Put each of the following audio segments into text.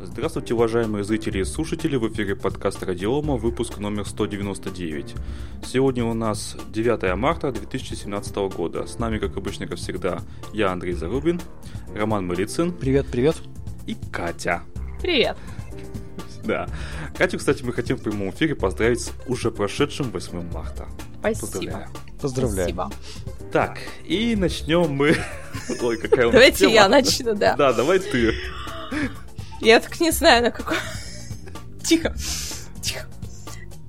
Здравствуйте, уважаемые зрители и слушатели, в эфире подкаст Радиома, выпуск номер 199. Сегодня у нас 9 марта 2017 года. С нами, как обычно, как всегда, я, Андрей Зарубин, Роман Малицын. Привет, привет. И Катя. Привет. Да. Катю, кстати, мы хотим в прямом эфире поздравить с уже прошедшим 8 марта. Спасибо. Поздравляю. Поздравляю. Спасибо. Так, и начнем мы... Ой, какая у нас Давайте тема. я начну, да. Да, давай ты. Я так не знаю, на какой... Тихо. Тихо.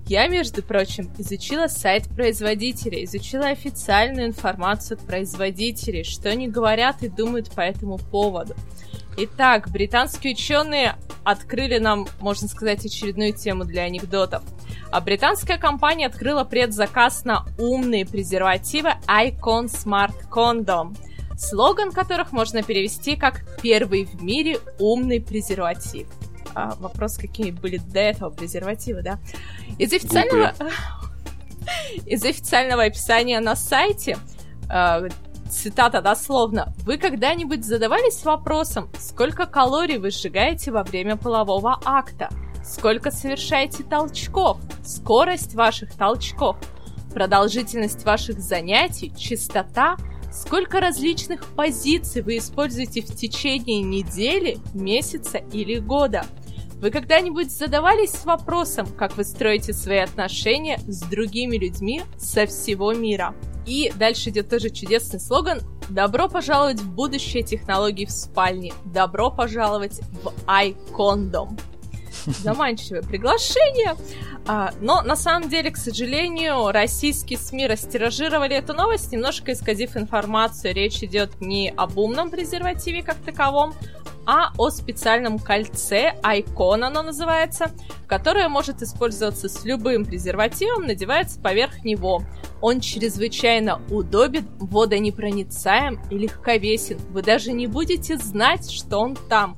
Я, между прочим, изучила сайт производителя, изучила официальную информацию от производителей, что они говорят и думают по этому поводу. Итак, британские ученые открыли нам, можно сказать, очередную тему для анекдотов. А британская компания открыла предзаказ на умные презервативы Icon Smart Condom, слоган которых можно перевести как «Первый в мире умный презерватив». А, вопрос, какие были до этого презервативы, да? Из официального... Из официального описания на сайте э, цитата дословно, «Вы когда-нибудь задавались вопросом, сколько калорий вы сжигаете во время полового акта? Сколько совершаете толчков? Скорость ваших толчков? Продолжительность ваших занятий? Частота? Сколько различных позиций вы используете в течение недели, месяца или года?» Вы когда-нибудь задавались вопросом, как вы строите свои отношения с другими людьми со всего мира? И дальше идет тоже чудесный слоган «Добро пожаловать в будущее технологий в спальне! Добро пожаловать в iCondom!» Заманчивое приглашение. А, но на самом деле, к сожалению, российские СМИ растиражировали эту новость, немножко исказив информацию. Речь идет не об умном презервативе как таковом, а о специальном кольце, Icon оно называется, которое может использоваться с любым презервативом, надевается поверх него. Он чрезвычайно удобен, водонепроницаем и легковесен. Вы даже не будете знать, что он там.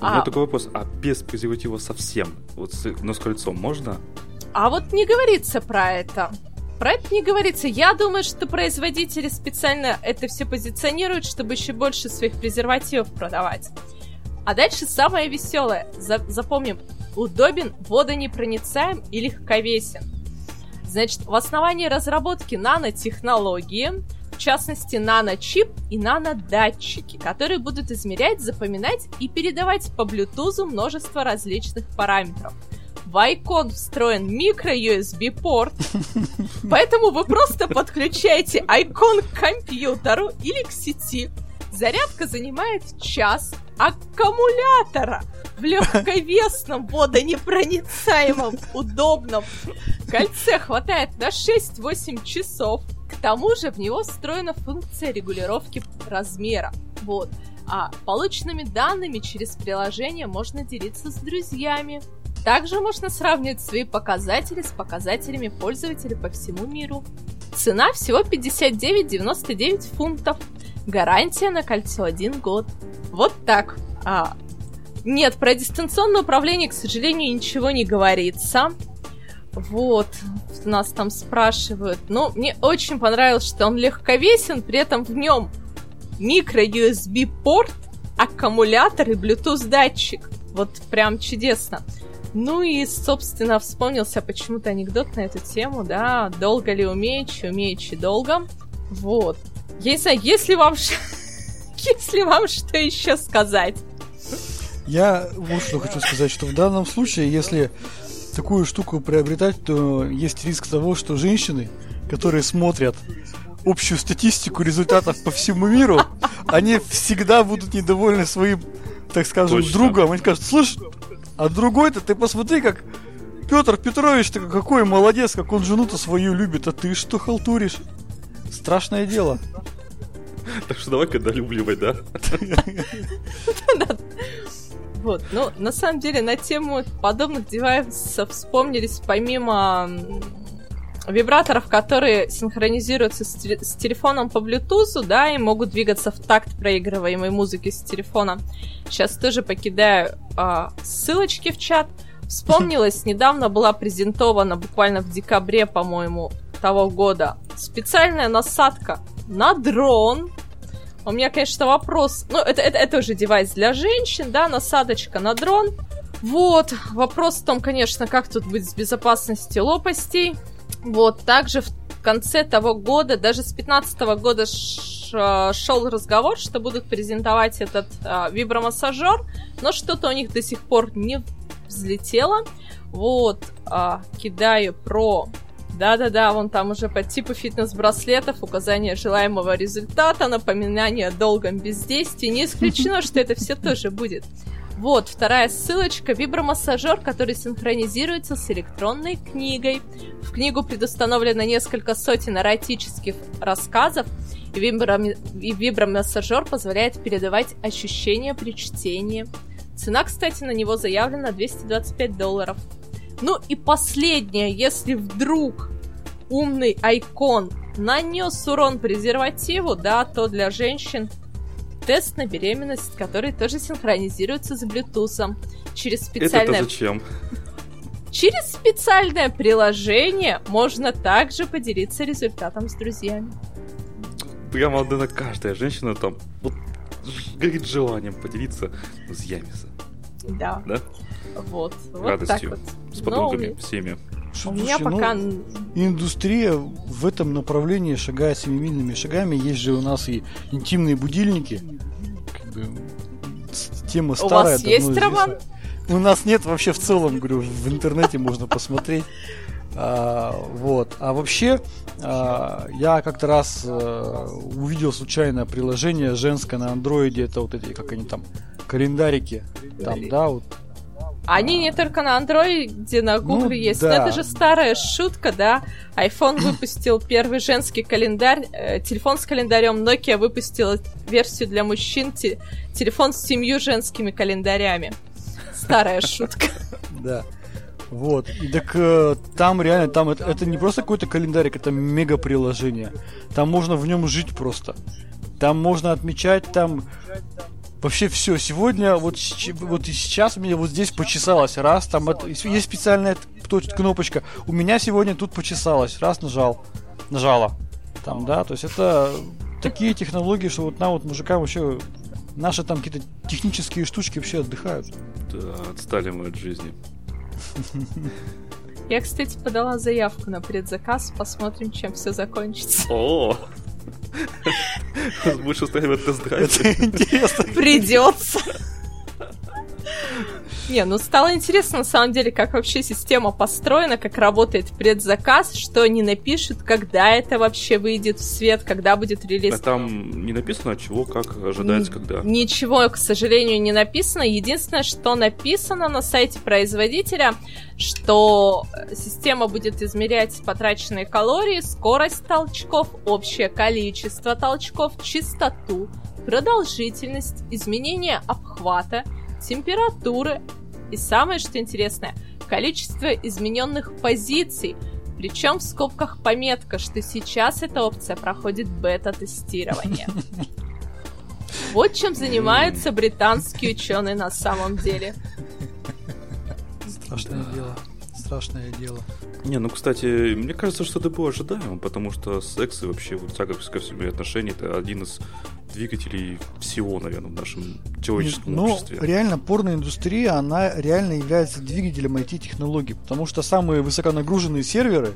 У меня такой вопрос, а без презерватива совсем? Вот но с кольцом можно? А вот не говорится про это. Про это не говорится. Я думаю, что производители специально это все позиционируют, чтобы еще больше своих презервативов продавать. А дальше самое веселое. За- запомним. Удобен, водонепроницаем и легковесен. Значит, в основании разработки нанотехнологии, частности, наночип и нанодатчики, которые будут измерять, запоминать и передавать по Bluetooth множество различных параметров. В Icon встроен микро-USB порт, поэтому вы просто подключаете Icon к компьютеру или к сети. Зарядка занимает час аккумулятора в легковесном, водонепроницаемом, удобном кольце хватает на 6-8 часов. К тому же в него встроена функция регулировки размера. Вот. А полученными данными через приложение можно делиться с друзьями. Также можно сравнивать свои показатели с показателями пользователей по всему миру. Цена всего 59,99 фунтов. Гарантия на кольцо 1 год. Вот так. А, нет, про дистанционное управление, к сожалению, ничего не говорится. Вот, нас там спрашивают. Ну, мне очень понравилось, что он легковесен, при этом в нем микро-USB порт, аккумулятор и Bluetooth датчик. Вот прям чудесно. Ну и, собственно, вспомнился почему-то анекдот на эту тему, да, долго ли умеючи, умеючи долго. Вот. Я не знаю, если вам, если вам что еще сказать. Я вот что хочу сказать, что в данном случае, если такую штуку приобретать, то есть риск того, что женщины, которые смотрят общую статистику результатов по всему миру, они всегда будут недовольны своим, так скажем, Точно. другом. Они скажут, слышь, а другой-то ты посмотри, как Петр Петрович-то какой молодец, как он жену-то свою любит, а ты что халтуришь? Страшное дело. Так что давай-ка долюбливай, да? Вот, ну, на самом деле, на тему подобных девайсов вспомнились помимо вибраторов, которые синхронизируются с, теле- с телефоном по Bluetooth, да, и могут двигаться в такт проигрываемой музыки с телефона. Сейчас тоже покидаю а, ссылочки в чат. Вспомнилось, недавно была презентована, буквально в декабре, по-моему, того года, специальная насадка на дрон, У меня, конечно, вопрос. Ну, это, это, это уже девайс для женщин, да, насадочка на дрон. Вот. Вопрос в том, конечно, как тут быть с безопасностью лопастей. Вот. Также в конце того года, даже с 15 года шел разговор, что будут презентовать этот а, вибромассажер, но что-то у них до сих пор не взлетело. Вот, а, кидаю про да-да-да, вон там уже по типу фитнес-браслетов, указание желаемого результата, напоминание о долгом бездействии. Не исключено, что это все тоже будет. Вот, вторая ссылочка. Вибромассажер, который синхронизируется с электронной книгой. В книгу предустановлено несколько сотен эротических рассказов, и, вибром... и вибромассажер позволяет передавать ощущения при чтении. Цена, кстати, на него заявлена 225 долларов. Ну и последнее, если вдруг умный айкон нанес урон презервативу, да, то для женщин тест на беременность, который тоже синхронизируется с Bluetooth через специальное... Это зачем? Через специальное приложение можно также поделиться результатом с друзьями. Прямо одна каждая женщина там вот горит желанием поделиться с Ямиса. Да. Да? Вот. вот Радостью. так вот. С подругами, Но всеми. У меня Слушай, пока... ну, индустрия в этом направлении шагает семимильными шагами. Есть же у нас и интимные будильники. Как бы, тема У старая. вас давно есть, известна. Роман? У нас нет вообще в целом, говорю, в интернете можно посмотреть. А, вот. А вообще, а, я как-то раз а, увидел случайное приложение женское на андроиде. Это вот эти, как они там, календарики. Там, да, вот Они не только на андроиде, на Ну, гугле есть. да. Но это же старая шутка, да? iPhone выпустил первый женский календарь, э, телефон с календарем, Nokia выпустила версию для мужчин, те- телефон с семью женскими календарями. Старая шутка. Да. Вот. Так э, там реально, там это, это не просто какой-то календарик, это мега приложение. Там можно в нем жить просто. Там можно отмечать, там вообще все. Сегодня, вот, вот и сейчас у меня вот здесь почесалось. Раз, там это, есть специальная кнопочка. У меня сегодня тут почесалось. Раз нажал. Нажала. Там, да, то есть это такие технологии, что вот нам вот мужикам вообще наши там какие-то технические штучки вообще отдыхают. Да, отстали мы от жизни. Я, кстати, подала заявку на предзаказ. Посмотрим, чем все закончится. О! Будешь устраивать тест-драйв? Интересно. Придется. Не, ну стало интересно на самом деле, как вообще система построена, как работает предзаказ, что они напишут, когда это вообще выйдет в свет, когда будет А релиз. там не написано, чего, как ожидается, когда. Ничего, к сожалению, не написано. Единственное, что написано на сайте производителя, что система будет измерять потраченные калории, скорость толчков, общее количество толчков, частоту, продолжительность, изменение обхвата, температуры и самое, что интересное, количество измененных позиций. Причем в скобках пометка, что сейчас эта опция проходит бета-тестирование. Вот чем занимаются британские ученые на самом деле. Страшное дело. Страшное дело. Не, ну, кстати, мне кажется, что это было ожидаемо, потому что секс и вообще вот всему и отношения это один из двигателей всего, наверное, в нашем человеческом Но обществе. реально порноиндустрия, она реально является двигателем IT-технологий, потому что самые высоконагруженные серверы,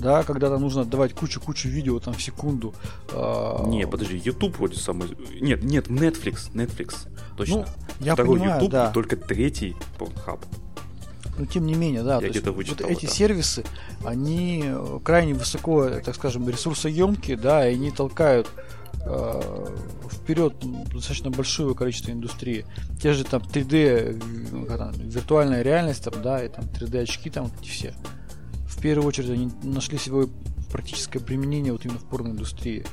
да, когда там нужно отдавать кучу-кучу видео там в секунду. а, Не, подожди, YouTube вроде самый... Нет, нет, Netflix, Netflix, точно. Ну, я Второй понимаю, YouTube, да. и только третий Pornhub. Но тем не менее, да. Я то есть вот эти сервисы, они э, крайне высоко, так скажем, ресурсоемкие, да, и они толкают э, вперед достаточно большое количество индустрии. Те же там 3D, э, как там, виртуальная реальность, там, да, и там 3D очки, там эти все. В первую очередь они нашли себе практическое применение вот именно в порноиндустрии.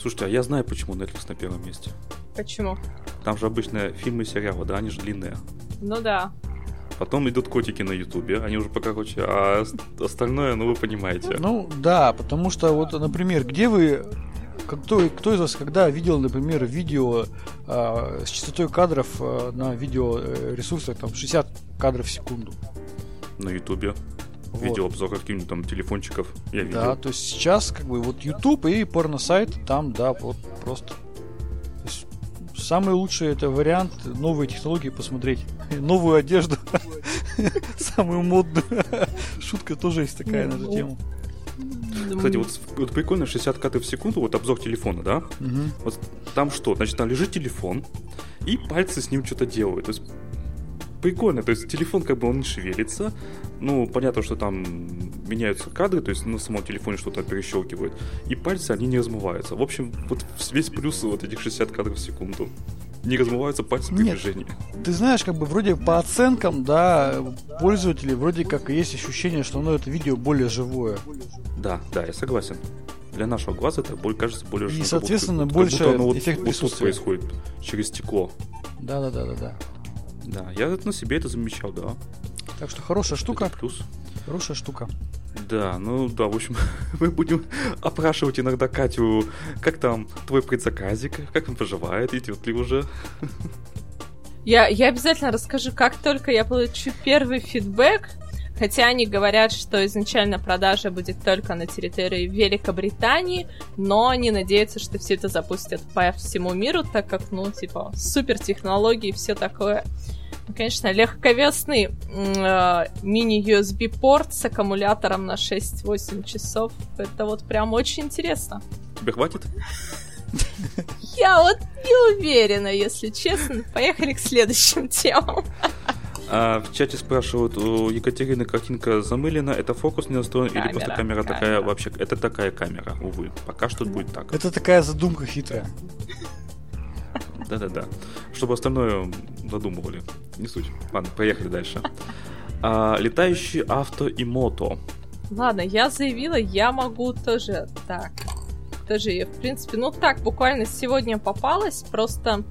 Слушайте, а я знаю, почему Netflix на первом месте. Почему? Там же обычно фильмы и сериалы, да, они же длинные. Ну да. Потом идут котики на Ютубе, они уже покороче, а ос- остальное, ну вы понимаете. Ну да, потому что вот, например, где вы кто, кто из вас когда видел, например, видео а, с частотой кадров а, на э, ресурсах там 60 кадров в секунду? На Ютубе. Вот. Видел обзор каких-нибудь там телефончиков. Я видел. Да, то есть сейчас как бы вот YouTube и порносайт там, да, вот просто самый лучший это вариант новые технологии посмотреть. Новую одежду. Самую модную. Шутка тоже есть такая на эту тему. Кстати, вот, вот прикольно 60 кадров в секунду, вот обзор телефона, да? Угу. Вот там что? Значит, там лежит телефон, и пальцы с ним что-то делают. То есть прикольно, то есть телефон как бы он не шевелится, ну, понятно, что там меняются кадры, то есть на самом телефоне что-то перещелкивают, и пальцы, они не размываются. В общем, вот весь плюс вот этих 60 кадров в секунду. Не размываются пальцы при движении. Ты знаешь, как бы вроде по оценкам, да, пользователей вроде как есть ощущение, что ну, это видео более живое. Да, да, я согласен. Для нашего глаза это кажется более И, живо, соответственно, как больше как будто оно вот, эффект вот тут присутствия. происходит через стекло. Да, да, да, да, да. Да, я на себе это замечал, да. Так что хорошая штука, Это плюс. хорошая штука. Да, ну да, в общем, мы будем опрашивать иногда Катю, как там твой предзаказик, как он поживает, идет ли уже. Я, я обязательно расскажу, как только я получу первый фидбэк, хотя они говорят, что изначально продажа будет только на территории Великобритании, но они надеются, что все это запустят по всему миру, так как, ну, типа, супер технологии и все такое. Ну, Конечно, легковесный э, мини-USB-порт с аккумулятором на 6-8 часов. Это вот прям очень интересно. Тебе хватит? Я вот не уверена, если честно. Поехали к следующим темам. А в чате спрашивают, у Екатерины картинка замылена, это фокус не настроен или просто Камера, камера такая камера. вообще? Это такая камера, увы. Пока что будет так. Это такая задумка хитрая. Да-да-да. Чтобы остальное задумывали. Не суть. Ладно, поехали дальше. А, летающие авто и мото. Ладно, я заявила, я могу тоже так. Тоже я, в принципе, ну так, буквально сегодня попалась, просто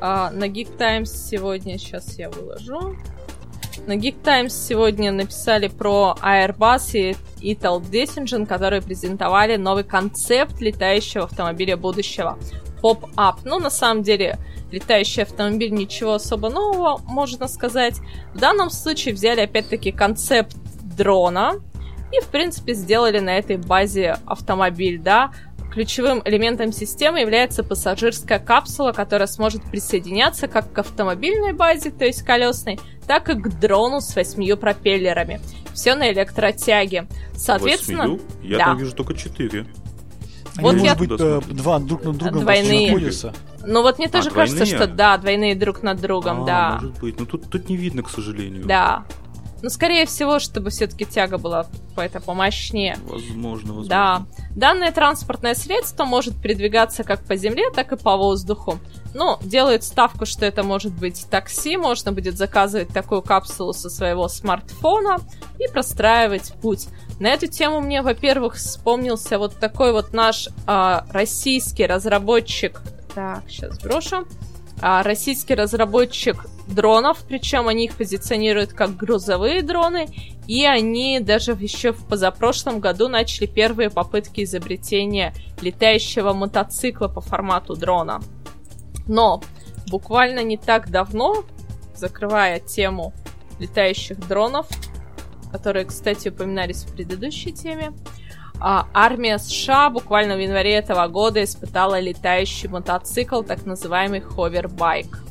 а, на Geek Times сегодня, сейчас я выложу. На Geek Times сегодня написали про Airbus и Ital Desingen, которые презентовали новый концепт летающего автомобиля будущего. Поп-ап. Ну, на самом деле, летающий автомобиль ничего особо нового, можно сказать. В данном случае взяли опять-таки концепт дрона и, в принципе, сделали на этой базе автомобиль, да. Ключевым элементом системы является пассажирская капсула, которая сможет присоединяться как к автомобильной базе, то есть колесной, так и к дрону с восьмью пропеллерами. Все на электротяге. Соответственно, Восьмию? Я да. там вижу только четыре. Вот Они, я- может быть, э, два друг над другом Двойные. находятся. ну вот мне тоже кажется, двойные? что да, двойные друг над другом, А, да. может быть. Ну тут, тут не видно, к сожалению. Да. Ну, скорее всего, чтобы все-таки тяга была по-это помощнее. Возможно, возможно. Да. Данное транспортное средство может передвигаться как по земле, так и по воздуху. Ну, делает ставку, что это может быть такси, можно будет заказывать такую капсулу со своего смартфона и простраивать путь. На эту тему мне, во-первых, вспомнился вот такой вот наш а, российский разработчик. Так, сейчас брошу. А, российский разработчик дронов, причем они их позиционируют как грузовые дроны, и они даже еще в позапрошлом году начали первые попытки изобретения летающего мотоцикла по формату дрона. Но буквально не так давно, закрывая тему летающих дронов, которые, кстати, упоминались в предыдущей теме, а, армия США буквально в январе этого года испытала летающий мотоцикл, так называемый ховербайк.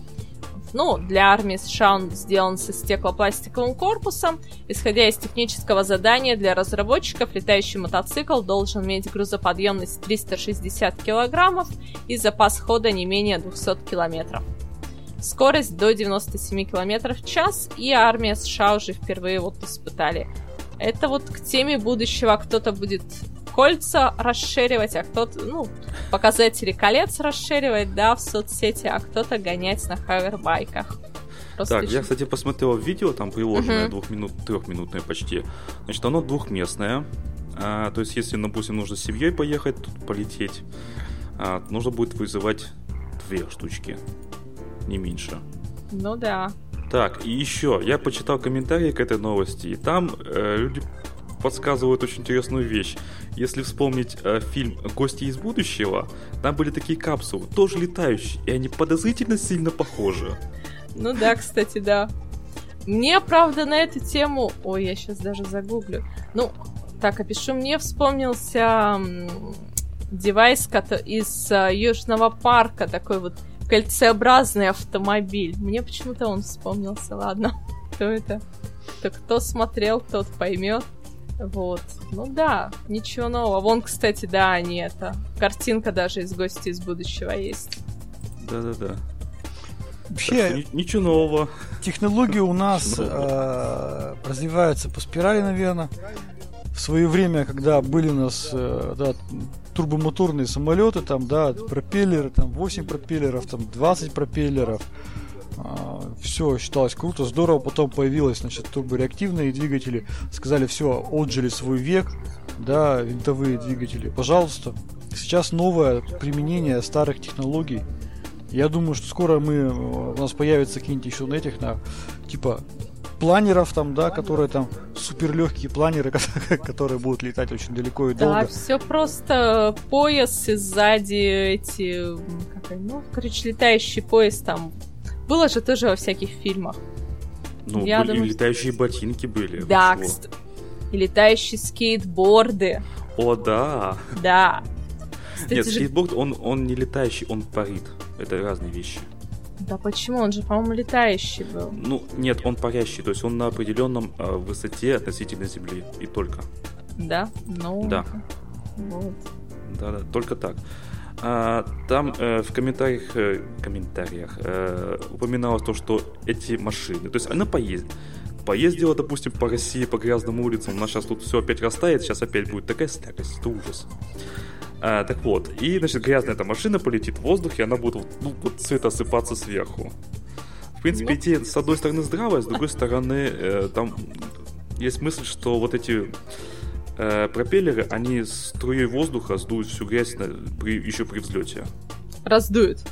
Ну, для армии США он сделан со стеклопластиковым корпусом. Исходя из технического задания для разработчиков, летающий мотоцикл должен иметь грузоподъемность 360 килограммов и запас хода не менее 200 километров. Скорость до 97 километров в час, и армия США уже впервые вот испытали. Это вот к теме будущего кто-то будет кольца расширивать, а кто-то, ну, показатели колец расширивать, да, в соцсети, а кто-то гонять на хавербайках. Просто Так, очень- я, кстати, посмотрел видео, там приложенное Мгм. двухминут, трехминутное почти. Значит, оно двухместное. А, то есть, если, допустим, нужно с семьей поехать, тут полететь, а, нужно будет вызывать две штучки, не меньше. Ну да. Так, и еще, я почитал комментарии к этой новости, и там э, люди подсказывают очень интересную вещь. Если вспомнить э, фильм «Гости из будущего», там были такие капсулы, тоже летающие, и они подозрительно сильно похожи. Ну да, кстати, да. Мне, правда, на эту тему... Ой, я сейчас даже загуглю. Ну, так, опишу. Мне вспомнился девайс из а, Южного парка, такой вот кольцеобразный автомобиль. Мне почему-то он вспомнился, ладно. Кто это? То кто смотрел, тот поймет. Вот. Ну да, ничего нового. Вон, кстати, да, они это. Картинка даже из гости из будущего есть. Да-да-да. Вообще, ничего нового. Технологии у нас э, развиваются по спирали, наверное. В свое время, когда были у нас э, да, турбомоторные самолеты, там, да, пропеллеры, там 8 пропеллеров, там 20 пропеллеров, а, все считалось круто, здорово. Потом появилось, значит, турбореактивные двигатели. Сказали, все, отжили свой век, да, винтовые двигатели. Пожалуйста. Сейчас новое применение старых технологий. Я думаю, что скоро мы, у нас появятся какие-нибудь еще на этих, на, типа, планеров там, да, которые там супер легкие планеры, которые будут летать очень далеко и долго. Да, все просто пояс и сзади эти, как, ну, короче, летающий пояс там было же тоже во всяких фильмах. Ну, Я были, думаю, и летающие что... ботинки были. Да. И летающие скейтборды. О, да. Да. Кстати, Нет, же... скейтборд, он, он не летающий, он парит. Это разные вещи. Да почему? Он же, по-моему, летающий был. Ну, нет, он парящий, то есть он на определенном э, высоте относительно Земли. И только. Да? Ну. Да. Вот. Да, да, только так. А, там э, в комментариях, э, комментариях э, упоминалось то, что эти машины, то есть она поездит, поездила, допустим, по России, по грязным улицам, у нас сейчас тут все опять растает, сейчас опять будет такая слякость, это ужас. А, так вот, и, значит, грязная эта машина полетит в воздух, и она будет, ну, вот цвет осыпаться сверху. В принципе, ну. идея, с одной стороны, здравая, с другой стороны, э, там есть мысль, что вот эти э, пропеллеры, они струей воздуха сдуют всю грязь на, при, еще при взлете. Раздуют.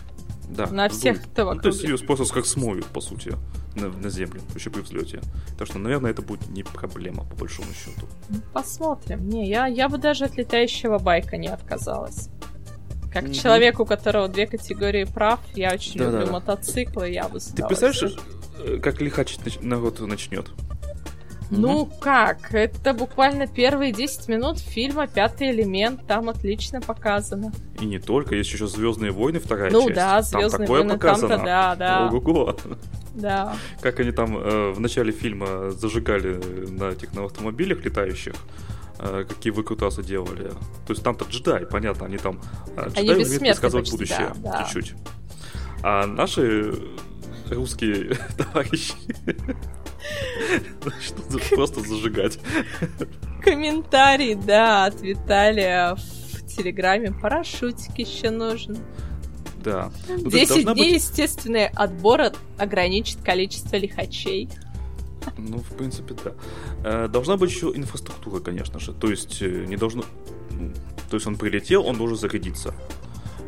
Да. На всех кто ну, То есть ее просто как смоют, по сути, на, на землю, еще при взлете. Так что, наверное, это будет не проблема, по большому счету. Ну, посмотрим. Не, я, я бы даже от летающего байка не отказалась. Как mm-hmm. человек, у которого две категории прав, я очень да, люблю мотоциклы, я бы Ты представляешь, э, как лихач народ начнет? Ну как, это буквально первые 10 минут фильма «Пятый элемент», там отлично показано. И не только, есть еще «Звездные войны» вторая ну, часть. Ну да, «Звездные войны», там-то да, да. Ого-го. Да. Как они там э, в начале фильма зажигали на этих на автомобилях летающих, э, какие выкрутасы делали. То есть там-то джедай, понятно, они там э, джедай умеют предсказывать будущее да, да. чуть-чуть. А наши русские товарищи что просто зажигать. Комментарий, да, от Виталия в Телеграме. Парашютик еще нужен. Да. Ну, 10 дней, быть... естественный отбор ограничит количество лихачей. Ну, в принципе, да. Э, должна быть еще инфраструктура, конечно же. То есть э, не должно... То есть он прилетел, он должен зарядиться.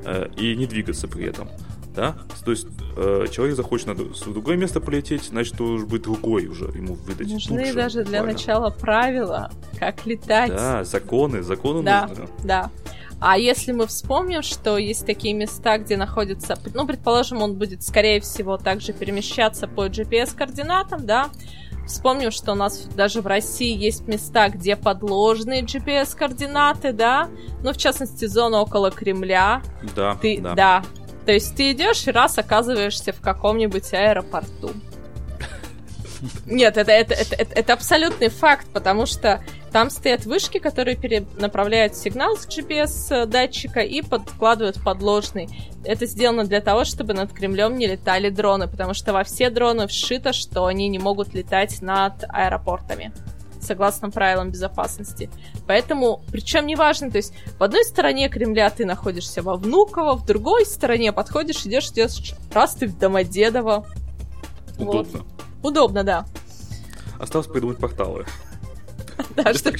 Э, и не двигаться при этом да? То есть э, человек захочет на в другое место полететь, значит, должен быть другой уже ему выдать. Нужны лучше, даже для начала правила, как летать. Да, законы, законы да, нужны. Да, а если мы вспомним, что есть такие места, где находится, ну, предположим, он будет, скорее всего, также перемещаться по GPS-координатам, да, Вспомним, что у нас даже в России есть места, где подложные GPS-координаты, да, ну, в частности, зона около Кремля. Да, Ты, да. да. То есть ты идешь и раз оказываешься в каком-нибудь аэропорту. Нет, это, это, это, это, это абсолютный факт, потому что там стоят вышки, которые перенаправляют сигнал с GPS-датчика и подкладывают подложный. Это сделано для того, чтобы над Кремлем не летали дроны, потому что во все дроны вшито, что они не могут летать над аэропортами согласно правилам безопасности. Поэтому, причем неважно, то есть в одной стороне Кремля ты находишься во Внуково, в другой стороне подходишь, идешь, идешь, раз ты в Домодедово. Удобно. Вот. Удобно, да. Осталось придумать порталы. Да, что...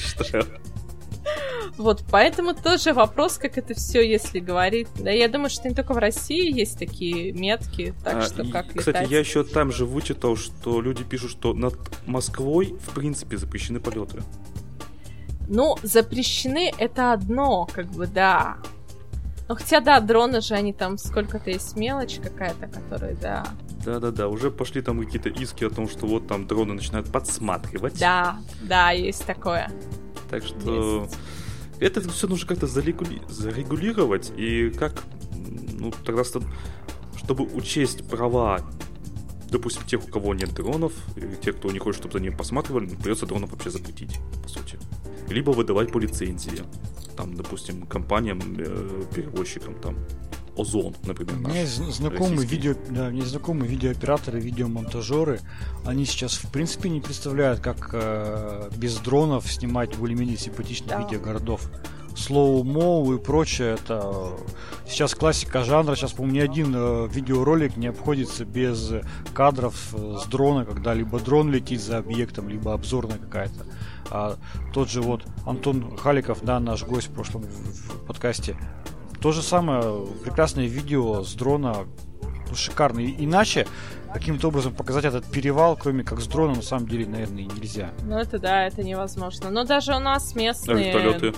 Вот, поэтому тоже вопрос, как это все, если говорить. Да, я думаю, что не только в России есть такие метки, так а, что и, как Кстати, летать. я еще там же вычитал, что люди пишут, что над Москвой, в принципе, запрещены полеты. Ну, запрещены это одно, как бы, да. Ну, хотя, да, дроны же, они там сколько-то есть мелочь какая-то, которая, да. Да-да-да, уже пошли там какие-то иски о том, что вот там дроны начинают подсматривать. Да, да, есть такое. Так что... Есть это все нужно как-то зарегули... зарегулировать, и как, ну, тогда чтобы учесть права допустим, тех, у кого нет дронов, или тех, кто не хочет, чтобы за ним посматривали, придется дронов вообще запретить, по сути. Либо выдавать по лицензии. Там, допустим, компаниям, э, перевозчикам, там, Озон, например. У меня есть знакомые видео, да, у меня есть знакомые видеооператоры, видеомонтажеры. Они сейчас в принципе не представляют, как э, без дронов снимать более-менее симпатичные да. видео городов. Slow Mo и прочее, это сейчас классика жанра. Сейчас, по-моему, ни один э, видеоролик не обходится без кадров э, с дрона, когда либо дрон летит за объектом, либо обзорная какая-то. А тот же вот Антон Халиков, да, наш гость в прошлом в подкасте, то же самое, прекрасное видео с дрона, ну, шикарно. Иначе каким-то образом показать этот перевал, кроме как с дрона, на самом деле, наверное, нельзя. Ну это да, это невозможно. Но даже у нас местные... А вертолеты?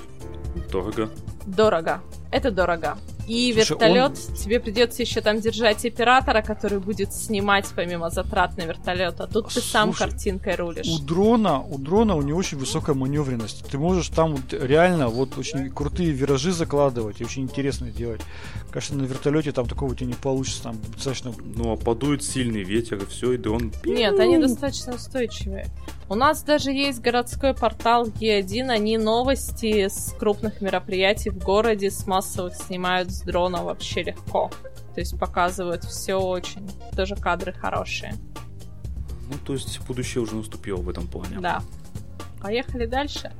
Дорого. Дорого. Это дорого. И Слушай, вертолет, он... тебе придется еще там держать оператора, который будет снимать помимо затрат на вертолет. А тут Слушай, ты сам картинкой рулишь. У дрона, у дрона у него очень высокая маневренность. Ты можешь там вот реально вот очень крутые виражи закладывать и очень интересно делать. Конечно, на вертолете там такого у тебя не получится, там достаточно. Ну а подует сильный ветер и все, и дрон. Нет, они достаточно устойчивые. У нас даже есть городской портал Е1, они новости с крупных мероприятий в городе, с массовых снимают с дрона вообще легко. То есть показывают все очень. Тоже кадры хорошие. Ну, то есть будущее уже наступило в этом плане. Да. Поехали дальше.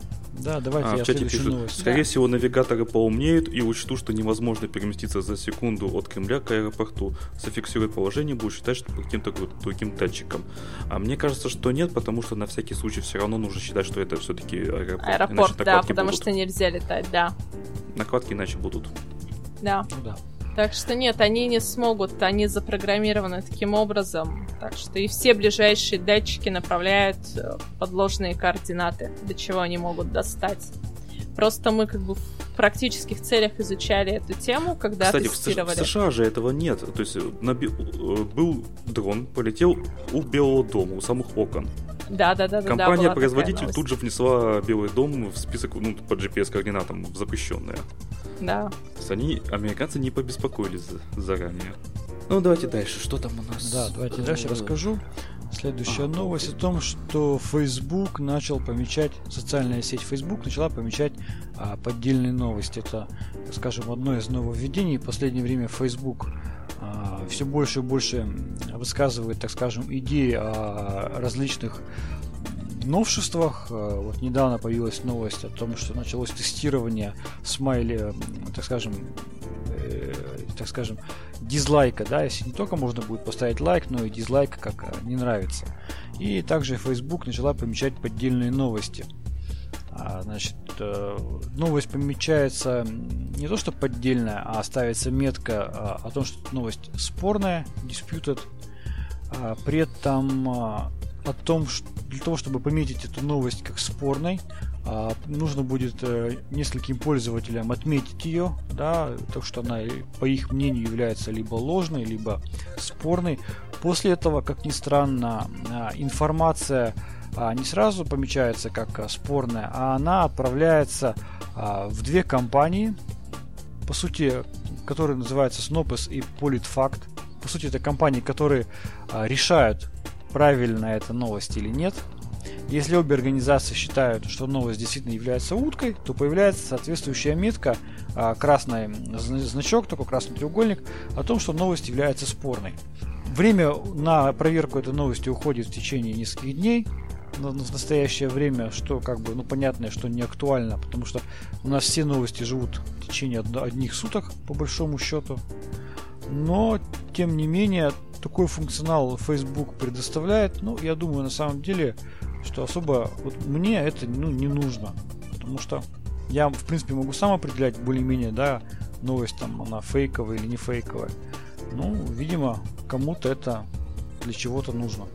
Да, давайте а, я в чате пишут, новость. Скорее да. всего, навигаторы поумнеют и учтут, что невозможно переместиться за секунду от Кремля к аэропорту. Зафиксирует положение, будут считать, что по каким-то другим датчикам. А мне кажется, что нет, потому что на всякий случай все равно нужно считать, что это все-таки аэропорт. Аэропорт, да, потому будут. что нельзя летать, да. Накладки иначе будут. Да. Ну, да. Так что нет, они не смогут, они запрограммированы таким образом. Так что и все ближайшие датчики направляют э, подложные координаты, до чего они могут достать. Просто мы как бы в практических целях изучали эту тему, когда Кстати, тестировали. в США же этого нет. То есть э, на, э, был дрон, полетел у Белого дома, у самых окон. Да, да, да, да. Компания-производитель тут же внесла Белый дом в список ну, по GPS-координатам в запрещенные. Да. То есть они, американцы, не побеспокоились заранее. Ну, давайте дальше. Что там у нас? Да, давайте дальше расскажу. Следующая а, новость о том, что Facebook начал помечать, социальная сеть Facebook начала помечать а, поддельные новости. Это, скажем, одно из нововведений. В последнее время Facebook все больше и больше высказывает, так скажем, идеи о различных новшествах. Э, вот недавно появилась новость о том, что началось тестирование смайли, так скажем, э, так скажем, дизлайка, да, если не только можно будет поставить лайк, но и дизлайк, как э, не нравится. И также Facebook начала помечать поддельные новости. А, значит, э, новость помечается не то что поддельная, а ставится метка а, о том, что новость спорная, disputed. А, при этом а, о том, что для того, чтобы пометить эту новость как спорной, нужно будет э, нескольким пользователям отметить ее, да, так что она, по их мнению, является либо ложной, либо спорной. После этого, как ни странно, информация не сразу помечается как спорная, а она отправляется в две компании, по сути, которые называются Snopes и PolitFact. По сути, это компании, которые решают, правильно это новость или нет. Если обе организации считают, что новость действительно является уткой, то появляется соответствующая метка, а, красный значок, такой красный треугольник, о том, что новость является спорной. Время на проверку этой новости уходит в течение нескольких дней. В настоящее время, что как бы, ну понятно, что не актуально, потому что у нас все новости живут в течение одних суток, по большому счету. Но, тем не менее, такой функционал Facebook предоставляет, ну, я думаю, на самом деле, что особо вот мне это ну, не нужно. Потому что я, в принципе, могу сам определять более-менее, да, новость там, она фейковая или не фейковая. Ну, видимо, кому-то это для чего-то нужно.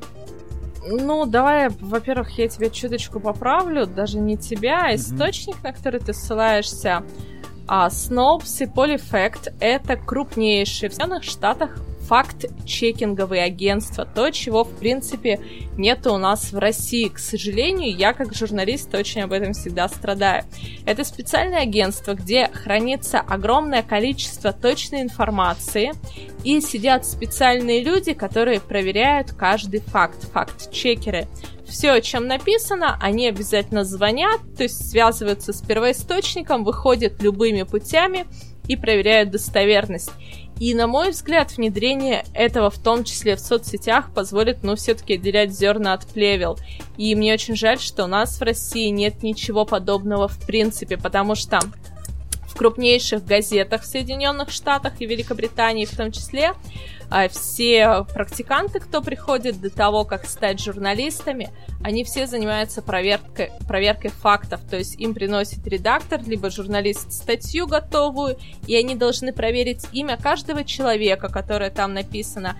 Ну, давай, во-первых, я тебя чуточку поправлю, даже не тебя, а источник, mm-hmm. на который ты ссылаешься. А Snopes и Polyfact — это крупнейшие в Соединенных Штатах факт-чекинговые агентства. То, чего, в принципе, нет у нас в России. К сожалению, я как журналист очень об этом всегда страдаю. Это специальное агентство, где хранится огромное количество точной информации, и сидят специальные люди, которые проверяют каждый факт, факт-чекеры все, чем написано, они обязательно звонят, то есть связываются с первоисточником, выходят любыми путями и проверяют достоверность. И, на мой взгляд, внедрение этого, в том числе в соцсетях, позволит, ну, все-таки отделять зерна от плевел. И мне очень жаль, что у нас в России нет ничего подобного в принципе, потому что в крупнейших газетах в Соединенных Штатах и Великобритании в том числе а все практиканты, кто приходит до того, как стать журналистами, они все занимаются проверкой, проверкой фактов. То есть им приносит редактор, либо журналист статью готовую, и они должны проверить имя каждого человека, которое там написано,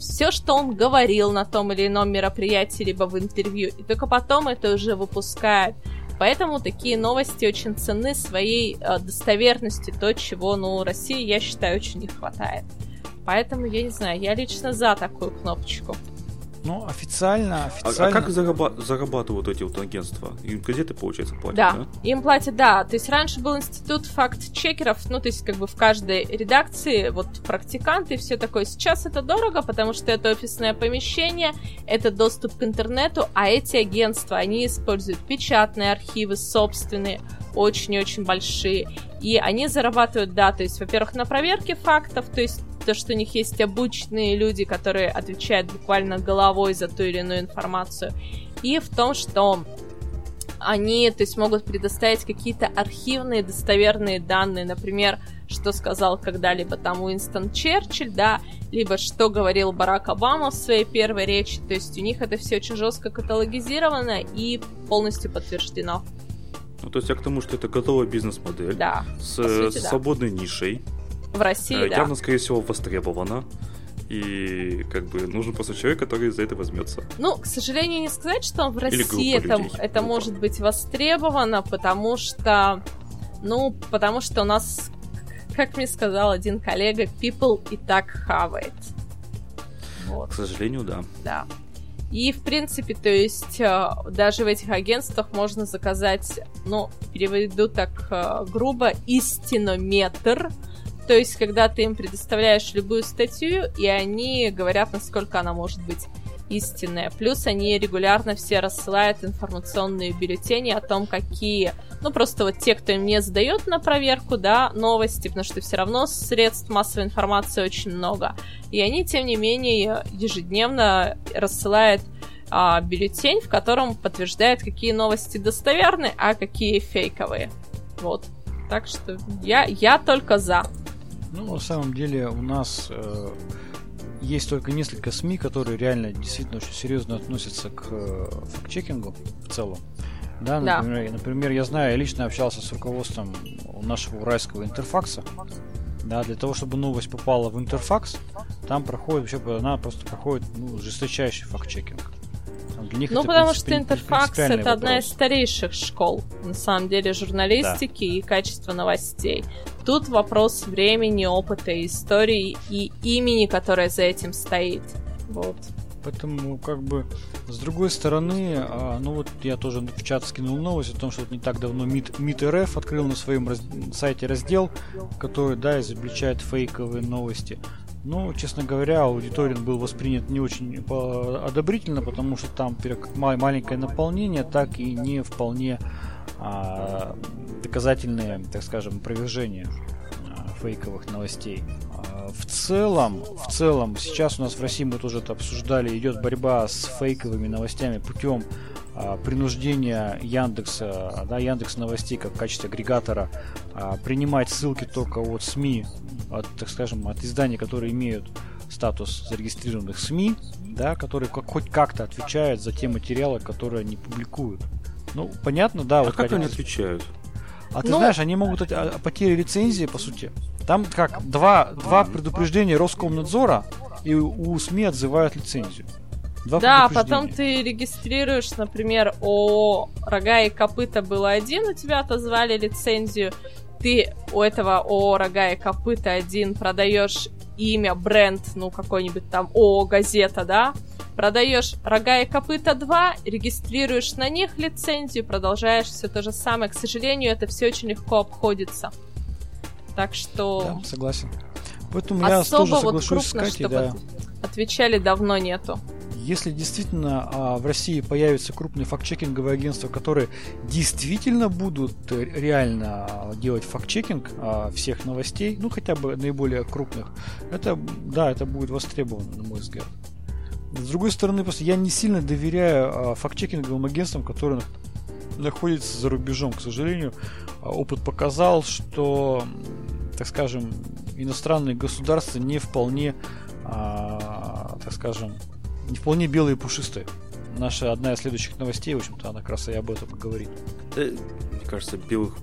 все, что он говорил на том или ином мероприятии, либо в интервью, и только потом это уже выпускают. Поэтому такие новости очень ценны своей э, достоверностью, то, чего, ну, России, я считаю, очень не хватает. Поэтому, я не знаю, я лично за такую кнопочку. Ну, официально, официально... А, а как зараба- зарабатывают эти вот агентства? Им газеты, получается, платят, да? Да, им платят, да. То есть раньше был институт факт-чекеров, ну, то есть как бы в каждой редакции вот практиканты и все такое. Сейчас это дорого, потому что это офисное помещение, это доступ к интернету, а эти агентства, они используют печатные архивы собственные, очень-очень большие. И они зарабатывают, да, то есть, во-первых, на проверке фактов, то есть то, что у них есть обученные люди, которые отвечают буквально головой за ту или иную информацию, и в том, что они, то есть, могут предоставить какие-то архивные достоверные данные, например, что сказал когда-либо там Уинстон Черчилль, да, либо что говорил Барак Обама в своей первой речи, то есть у них это все очень жестко каталогизировано и полностью подтверждено. Ну, то есть я к тому, что это готовая бизнес-модель да, с, сути, с свободной нишей, в России, э, да. Явно, скорее всего, востребовано. И как бы нужен просто человек, который за это возьмется. Ну, к сожалению, не сказать, что в России это, людей, это может быть востребовано, потому что, ну, потому что у нас, как мне сказал один коллега, people и так хавает. Вот. К сожалению, да. Да. И, в принципе, то есть, э, даже в этих агентствах можно заказать, ну, переведу так э, грубо, истинометр, то есть, когда ты им предоставляешь любую статью, и они говорят, насколько она может быть истинная. Плюс они регулярно все рассылают информационные бюллетени о том, какие... Ну, просто вот те, кто им не сдает на проверку, да, новости, потому что все равно средств массовой информации очень много. И они, тем не менее, ежедневно рассылают а, бюллетень, в котором подтверждают, какие новости достоверны, а какие фейковые. Вот. Так что я, я только за. Ну, на самом деле у нас э, есть только несколько СМИ, которые реально действительно очень серьезно относятся к э, факт-чекингу в целом. Да, например, да. например, я знаю, я лично общался с руководством нашего уральского интерфакса. Да, для того, чтобы новость попала в интерфакс, там проходит вообще, она просто проходит ну, жесточайший факт-чекинг. Для них ну, это потому что Интерфакс это вопрос. одна из старейших школ, на самом деле, журналистики да. и качества новостей. Тут вопрос времени, опыта, истории и имени, которое за этим стоит. Вот. Поэтому, как бы, с другой стороны, а, ну вот я тоже в чат скинул новость о том, что вот не так давно МИД, МИД РФ открыл на своем раз, сайте раздел, который, да, изобличает фейковые новости. Ну, честно говоря, аудиторин был воспринят не очень одобрительно, потому что там как маленькое наполнение, так и не вполне а, доказательные, так скажем, опровержения а, фейковых новостей. А, в целом, в целом, сейчас у нас в России мы тоже это обсуждали, идет борьба с фейковыми новостями путем а, принуждения Яндекса, да, Яндекс новостей как в качестве агрегатора а, принимать ссылки только от СМИ, от, так скажем, от изданий, которые имеют статус зарегистрированных СМИ, да, которые как, хоть как-то отвечают за те материалы, которые они публикуют. Ну, понятно, да. А вот как они отвечают? А ты ну... знаешь, они могут о, о потере лицензии, по сути. Там как два, два предупреждения Роскомнадзора, и у СМИ отзывают лицензию. Два да, потом ты регистрируешь, например, о рога и копыта было один, у тебя отозвали лицензию, ты у этого о рога и копыта один продаешь имя, бренд, ну, какой-нибудь там ООО «Газета», да, продаешь рога и копыта 2, регистрируешь на них лицензию, продолжаешь все то же самое. К сожалению, это все очень легко обходится. Так что... Да, согласен. Поэтому я тоже соглашусь вот крупно, с Катей, да. Отвечали давно нету. Если действительно а, в России появятся крупные фактчекинговые агентства, которые действительно будут э, реально делать фактчекинг а, всех новостей, ну хотя бы наиболее крупных, это да, это будет востребовано, на мой взгляд. С другой стороны, просто я не сильно доверяю а, фактчекинговым агентствам, которые находятся за рубежом. К сожалению, а, опыт показал, что, так скажем, иностранные государства не вполне, а, так скажем, не вполне белые и пушистые. Наша одна из следующих новостей, в общем-то, она как раз и об этом говорит. Да, мне кажется, белых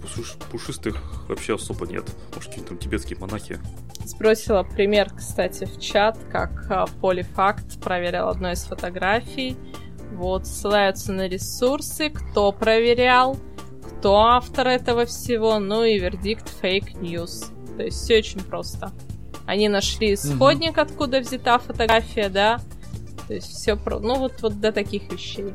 пушистых вообще особо нет. Может, какие-то там тибетские монахи. Сбросила пример, кстати, в чат, как Полифакт проверял одну из фотографий. Вот, ссылаются на ресурсы, кто проверял, кто автор этого всего, ну и вердикт фейк news. То есть все очень просто. Они нашли исходник, угу. откуда взята фотография, да, то есть все про... Ну вот, вот до таких вещей.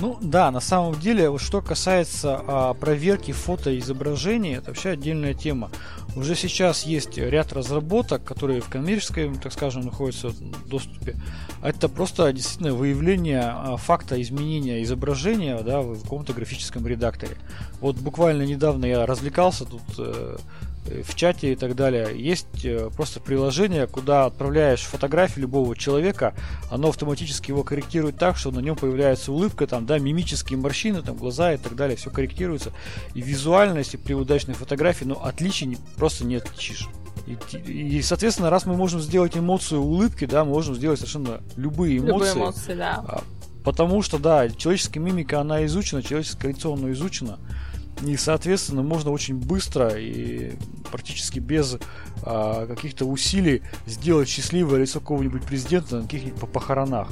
Ну да, на самом деле, что касается а, проверки фотоизображений, это вообще отдельная тема. Уже сейчас есть ряд разработок, которые в коммерческой, так скажем, находятся в доступе. Это просто действительно выявление а, факта изменения изображения да, в каком-то графическом редакторе. Вот буквально недавно я развлекался тут э, в чате и так далее. Есть э, просто приложение, куда отправляешь фотографию любого человека, оно автоматически его корректирует так, что на нем появляется улыбка, там, да, мимические морщины, там, глаза и так далее, все корректируется. И визуально, если при удачной фотографии, ну, отличий просто не отличишь. И, и, соответственно, раз мы можем сделать эмоцию улыбки, да, мы можем сделать совершенно любые эмоции. Любые эмоции, да. А, потому что, да, человеческая мимика, она изучена, человеческая коррекционно изучена. И, соответственно, можно очень быстро и практически без а, каких-то усилий сделать счастливое лицо какого-нибудь президента на каких-нибудь похоронах.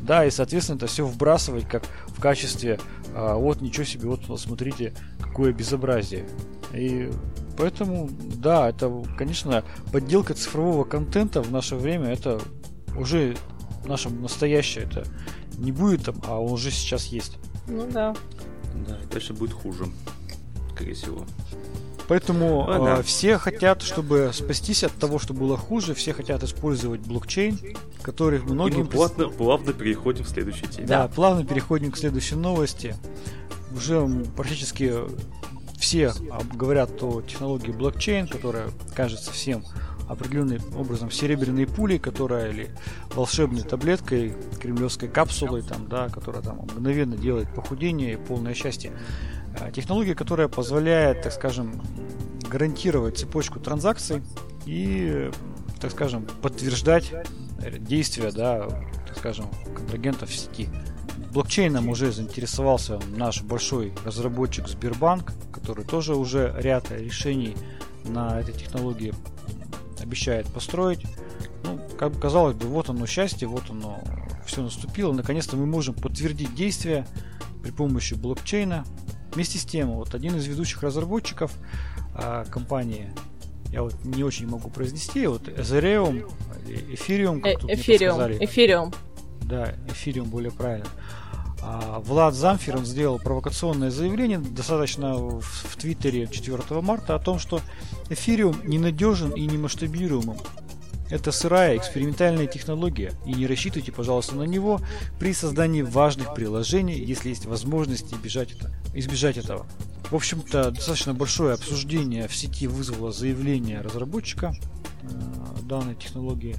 Да, и, соответственно, это все вбрасывать как в качестве а, вот ничего себе, вот смотрите, какое безобразие. И поэтому, да, это, конечно, подделка цифрового контента в наше время, это уже наше настоящее, это не будет там, а он уже сейчас есть. Ну да. Да, и дальше будет хуже скорее всего. Поэтому а, да. э, все хотят, чтобы спастись от того, что было хуже, все хотят использовать блокчейн, которых многим... И мы плавно, плавно переходим к следующей теме. Да, плавно переходим к следующей новости. Уже практически все говорят о технологии блокчейн, которая кажется всем определенным образом серебряной пулей, которая или волшебной таблеткой, кремлевской капсулой, там, да, которая там мгновенно делает похудение и полное счастье. Э, технология, которая позволяет, так скажем, гарантировать цепочку транзакций и, так скажем, подтверждать действия, да, так скажем, контрагентов в сети. Блокчейном уже заинтересовался наш большой разработчик Сбербанк, который тоже уже ряд решений на этой технологии обещает построить. Ну, как казалось бы, вот оно счастье, вот оно все наступило. Наконец-то мы можем подтвердить действия при помощи блокчейна, Вместе с тем, вот один из ведущих разработчиков а, компании, я вот не очень могу произнести, вот Ethereum, Ethereum, как тут Ethereum, Ethereum. Да, Ethereum более правильно. А, Влад Замфер, он сделал провокационное заявление достаточно в, в Твиттере 4 марта о том, что Ethereum ненадежен и не масштабируемым. Это сырая экспериментальная технология, и не рассчитывайте, пожалуйста, на него при создании важных приложений, если есть возможность избежать, это, избежать этого. В общем-то, достаточно большое обсуждение в сети вызвало заявление разработчика э, данной технологии.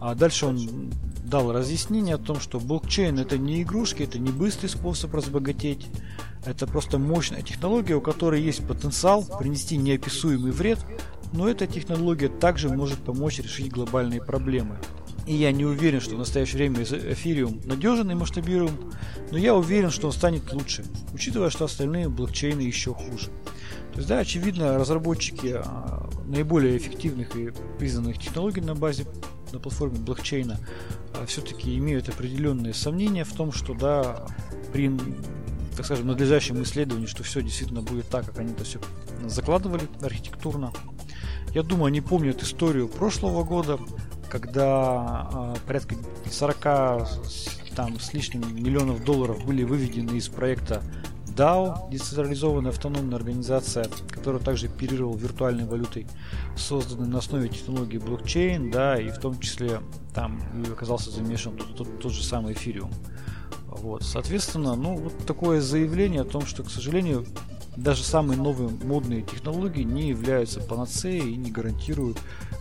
А дальше он дал разъяснение о том, что блокчейн это не игрушки, это не быстрый способ разбогатеть. Это просто мощная технология, у которой есть потенциал принести неописуемый вред но эта технология также может помочь решить глобальные проблемы. И я не уверен, что в настоящее время эфириум надежен и масштабируем, но я уверен, что он станет лучше, учитывая, что остальные блокчейны еще хуже. То есть, да, очевидно, разработчики а, наиболее эффективных и признанных технологий на базе, на платформе блокчейна а, все-таки имеют определенные сомнения в том, что, да, при, так скажем, надлежащем исследовании, что все действительно будет так, как они это все закладывали архитектурно, Я думаю, они помнят историю прошлого года, когда э, порядка 40 там, с лишним миллионов долларов были выведены из проекта DAO, децентрализованная автономная организация, которая также оперировала виртуальной валютой, созданной на основе технологии блокчейн, да, и в том числе там оказался замешан тот, тот, тот же самый эфириум. Вот, соответственно, ну, вот такое заявление о том, что, к сожалению, даже самые новые модные технологии не являются панацеей и не гарантируют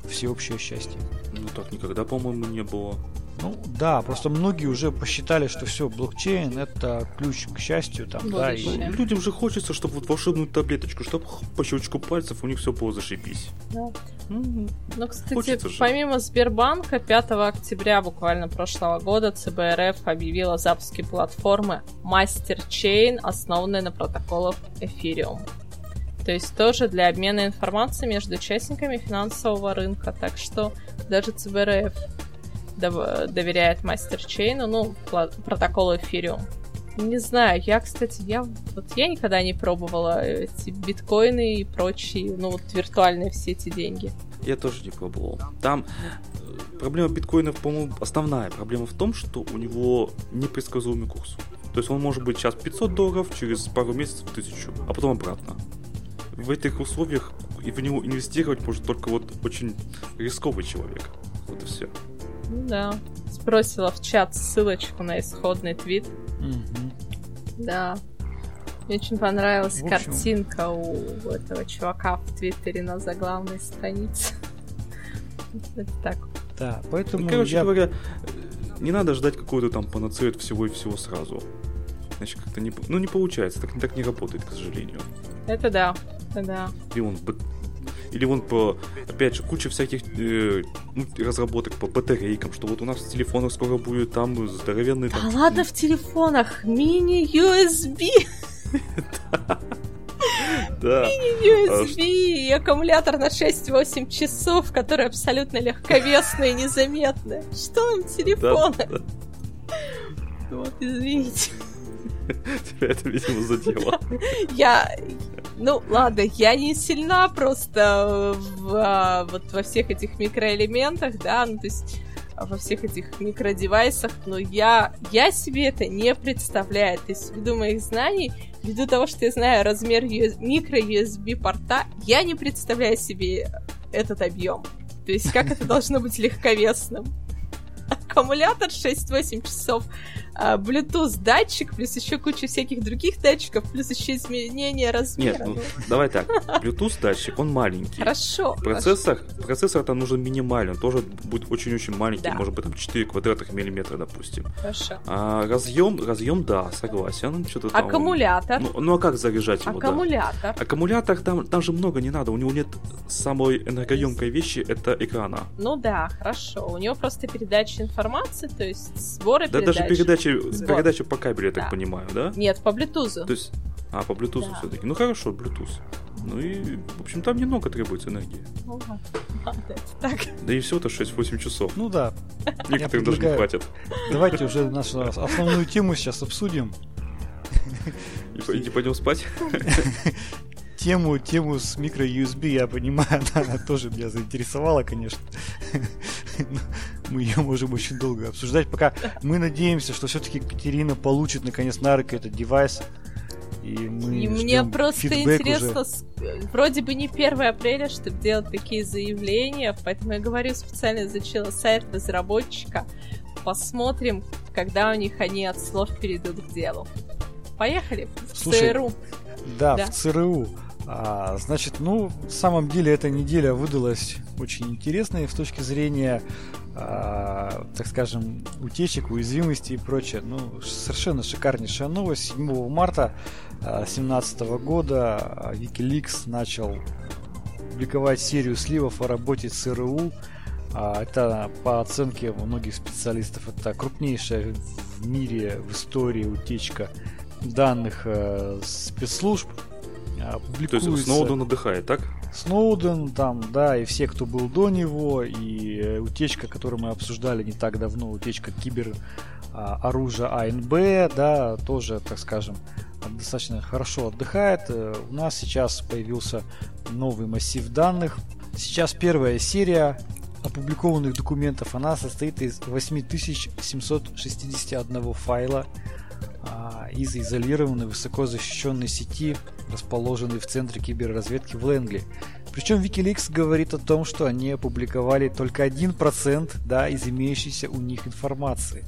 всеобщее счастье. Ну так никогда, по-моему, не было. Ну да, просто многие уже посчитали, что все, блокчейн это ключ к счастью. Там, да, и... ну, людям же хочется, чтобы вот волшебную таблеточку, чтобы по щелчку пальцев у них все было зашибись. Да. Ну, кстати, помимо Сбербанка, 5 октября буквально прошлого года ЦБРФ объявила запуске платформы Master Chain, основанной на протоколах Ethereum. То есть тоже для обмена информацией между участниками финансового рынка. Так что даже ЦБРФ доверяет мастерчейну, ну, протоколу Ethereum. Не знаю, я, кстати, я вот я никогда не пробовала эти биткоины и прочие, ну вот виртуальные все эти деньги. Я тоже не пробовал. Там э, проблема биткоинов, по-моему, основная проблема в том, что у него непредсказуемый курс. То есть он может быть сейчас 500 долларов, через пару месяцев 1000, а потом обратно. В этих условиях и в него инвестировать может только вот очень рисковый человек. Вот и все. Ну да. Сбросила в чат ссылочку на исходный твит. Угу. Да. Мне очень понравилась общем... картинка у этого чувака в Твиттере на заглавной странице. Это так. Да, поэтому. Ну, короче я... говоря, не надо ждать какой-то там панацею от всего и всего сразу. Значит, как-то не, ну, не получается, так, так не работает, к сожалению. Это да, это да. И он или вон по, опять же, куча всяких э, ну, разработок по батарейкам, что вот у нас в телефонах скоро будет там здоровенный... Да там, ладно, в телефонах, мини-USB! Да. Мини-USB и аккумулятор на 6-8 часов, который абсолютно легковесный и незаметный. Что нам телефоны? Вот, извините. Тебя это, видимо, задело. Я, ну, ладно, я не сильна просто в, а, вот во всех этих микроэлементах, да, ну, то есть во всех этих микродевайсах, но я, я себе это не представляю. То есть ввиду моих знаний, ввиду того, что я знаю размер микро-USB порта, я не представляю себе этот объем. То есть как это должно быть легковесным. Аккумулятор 6-8 часов а, Bluetooth датчик, плюс еще куча всяких других датчиков, плюс еще изменение размера. Нет, ну, давай так. Bluetooth датчик, он маленький. Хорошо. Процессор, хорошо. процессор там нужен минимальный, он тоже будет очень-очень маленький, да. может быть там 4 квадратных миллиметра, допустим. Хорошо. А, разъем, разъем, да, согласен. Что-то там, Аккумулятор. Ну, ну а как заряжать его? Аккумулятор. Да? Аккумулятор, там, там же много не надо, у него нет самой энергоемкой вещи, это экрана. Ну да, хорошо. У него просто передача информации, то есть сборы да, передачи. даже передача передача, передача по кабелю, я да. так понимаю, да? Нет, по Bluetooth. То есть, а, по Bluetooth да. все-таки. Ну хорошо, Bluetooth. Ну и, в общем, там немного требуется энергии. Так. Да и всего-то 6-8 часов. Ну да. Некоторых даже не хватит. Давайте уже нашу основную тему сейчас обсудим. И, и пойдем спать? тему, тему с микро-USB, я понимаю, она тоже меня заинтересовала, конечно. Мы ее можем очень долго обсуждать, пока мы надеемся, что все-таки Катерина получит наконец на руки этот девайс. И, мы и мне просто интересно, уже. вроде бы не 1 апреля, чтобы делать такие заявления, поэтому я говорю, специально изучила сайт разработчика. Посмотрим, когда у них они от слов перейдут к делу. Поехали в Слушай, ЦРУ. Да, да, в ЦРУ. А, значит, ну, в самом деле эта неделя выдалась очень интересной с точки зрения, а, так скажем, утечек, уязвимости и прочее. Ну, совершенно шикарнейшая новость. 7 марта 2017 а, года а, Wikileaks начал публиковать серию сливов о работе ЦРУ. А, это, по оценке многих специалистов, это крупнейшая в мире, в истории утечка данных э, спецслужб публикуется... То есть Сноуден отдыхает, так? Сноуден, там, да, и все, кто был до него, и э, утечка, которую мы обсуждали не так давно, утечка кибер а, оружия АНБ, да, тоже, так скажем, достаточно хорошо отдыхает. Э, у нас сейчас появился новый массив данных, Сейчас первая серия опубликованных документов, она состоит из 8761 файла из изолированной высоко защищенной сети, расположенной в центре киберразведки в Лэнгли. Причем Wikileaks говорит о том, что они опубликовали только 1% да, из имеющейся у них информации.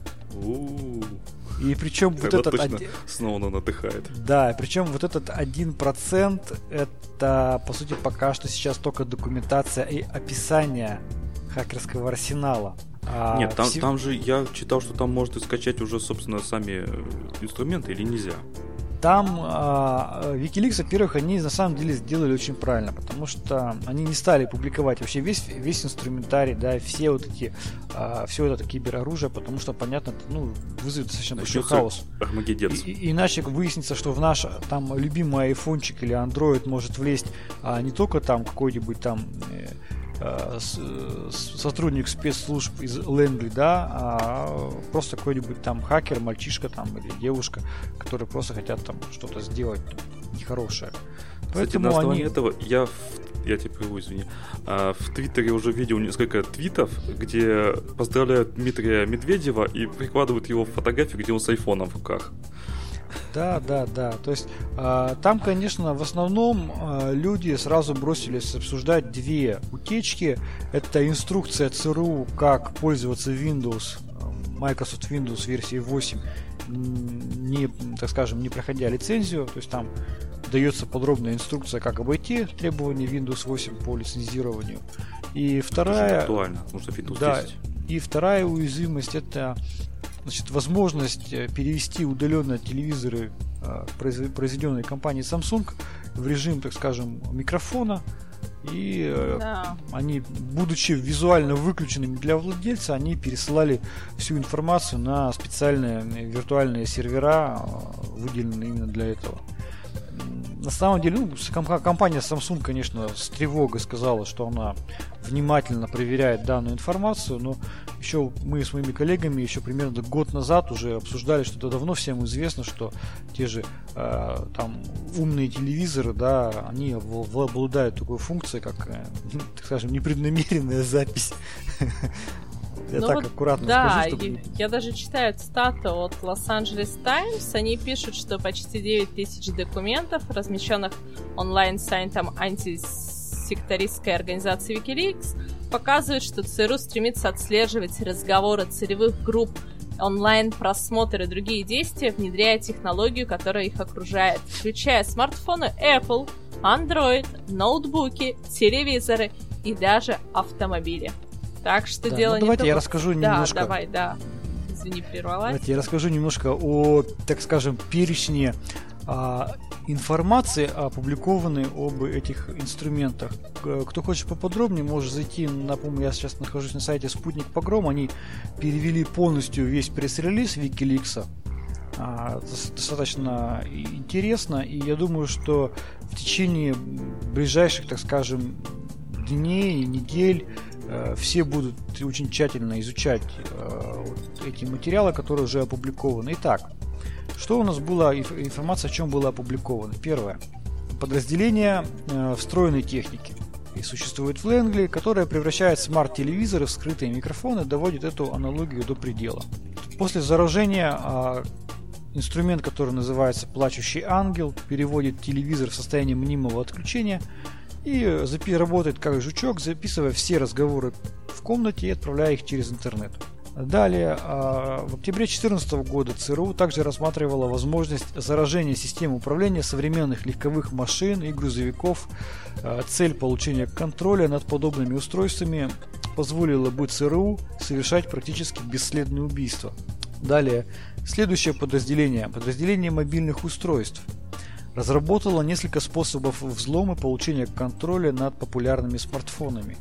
И причем вот этот... Точно один... снова он отдыхает. Да, причем вот этот один процент это, по сути, пока что сейчас только документация и описание хакерского арсенала. А Нет, там, все... там же я читал, что там можно скачать уже, собственно, сами э, инструменты или нельзя? Там э, Wikileaks, во-первых, они на самом деле сделали очень правильно, потому что они не стали публиковать вообще весь, весь инструментарий, да, все вот эти, э, все это кибероружие, потому что, понятно, ну, вызовет достаточно большой хаос. И, и, иначе выяснится, что в наш там любимый айфончик или андроид может влезть а, не только там какой-нибудь там Э, сотрудник спецслужб из Лэнгли, да, а просто какой-нибудь там хакер, мальчишка там или девушка, которые просто хотят там что-то сделать нехорошее. Кстати, на основании они... этого я я тебя прерву, извини. А, в Твиттере уже видел несколько твитов, где поздравляют Дмитрия Медведева и прикладывают его фотографию, где он с айфоном в руках. Да, да, да. То есть э, там, конечно, в основном э, люди сразу бросились обсуждать две утечки. Это инструкция ЦРУ, как пользоваться Windows, Microsoft Windows версии 8, не, так скажем, не проходя лицензию. То есть там дается подробная инструкция, как обойти требования Windows 8 по лицензированию. И вторая... Это актуально, потому что Windows да, 10. И вторая уязвимость это значит, возможность э, перевести удаленно телевизоры, э, произведенные компанией Samsung, в режим, так скажем, микрофона. И э, да. они, будучи визуально выключенными для владельца, они пересылали всю информацию на специальные виртуальные сервера, выделенные именно для этого. На самом деле, ну, компания Samsung, конечно, с тревогой сказала, что она внимательно проверяет данную информацию, но еще мы с моими коллегами еще примерно год назад уже обсуждали, что это давно всем известно, что те же э, там умные телевизоры, да, они обладают такой функцией, как, э, так скажем, непреднамеренная запись я ну так вот, аккуратно да, скажу, чтобы... я даже читаю цитату от Los-Angeles Times. Они пишут, что почти 9 тысяч документов, размещенных онлайн-сайтом антисектористской организации Wikileaks, показывают, что ЦРУ стремится отслеживать разговоры целевых групп онлайн просмотры и другие действия, внедряя технологию, которая их окружает, включая смартфоны Apple, Android, ноутбуки, телевизоры и даже автомобили. Так что да, дело ну, давайте не я расскажу да, немножко. давай, да. Извини, прервалась. Давайте я расскажу немножко о, так скажем, перечне а, информации, опубликованной об этих инструментах. Кто хочет поподробнее, может зайти, напомню, я сейчас нахожусь на сайте Спутник Погром, они перевели полностью весь пресс-релиз Wikileaks, а, достаточно интересно, и я думаю, что в течение ближайших, так скажем, дней недель все будут очень тщательно изучать э, эти материалы, которые уже опубликованы. Итак, что у нас была информация, о чем было опубликовано? Первое. Подразделение э, встроенной техники. И существует в Лэнгли, которое превращает смарт-телевизоры в скрытые микрофоны, доводит эту аналогию до предела. После заражения а, инструмент, который называется «Плачущий ангел», переводит телевизор в состояние мнимого отключения – и работает как жучок, записывая все разговоры в комнате и отправляя их через интернет. Далее, а, в октябре 2014 года ЦРУ также рассматривала возможность заражения системы управления современных легковых машин и грузовиков. А, цель получения контроля над подобными устройствами позволила бы ЦРУ совершать практически бесследные убийства. Далее, следующее подразделение, подразделение мобильных устройств – разработала несколько способов взлома получения контроля над популярными смартфонами.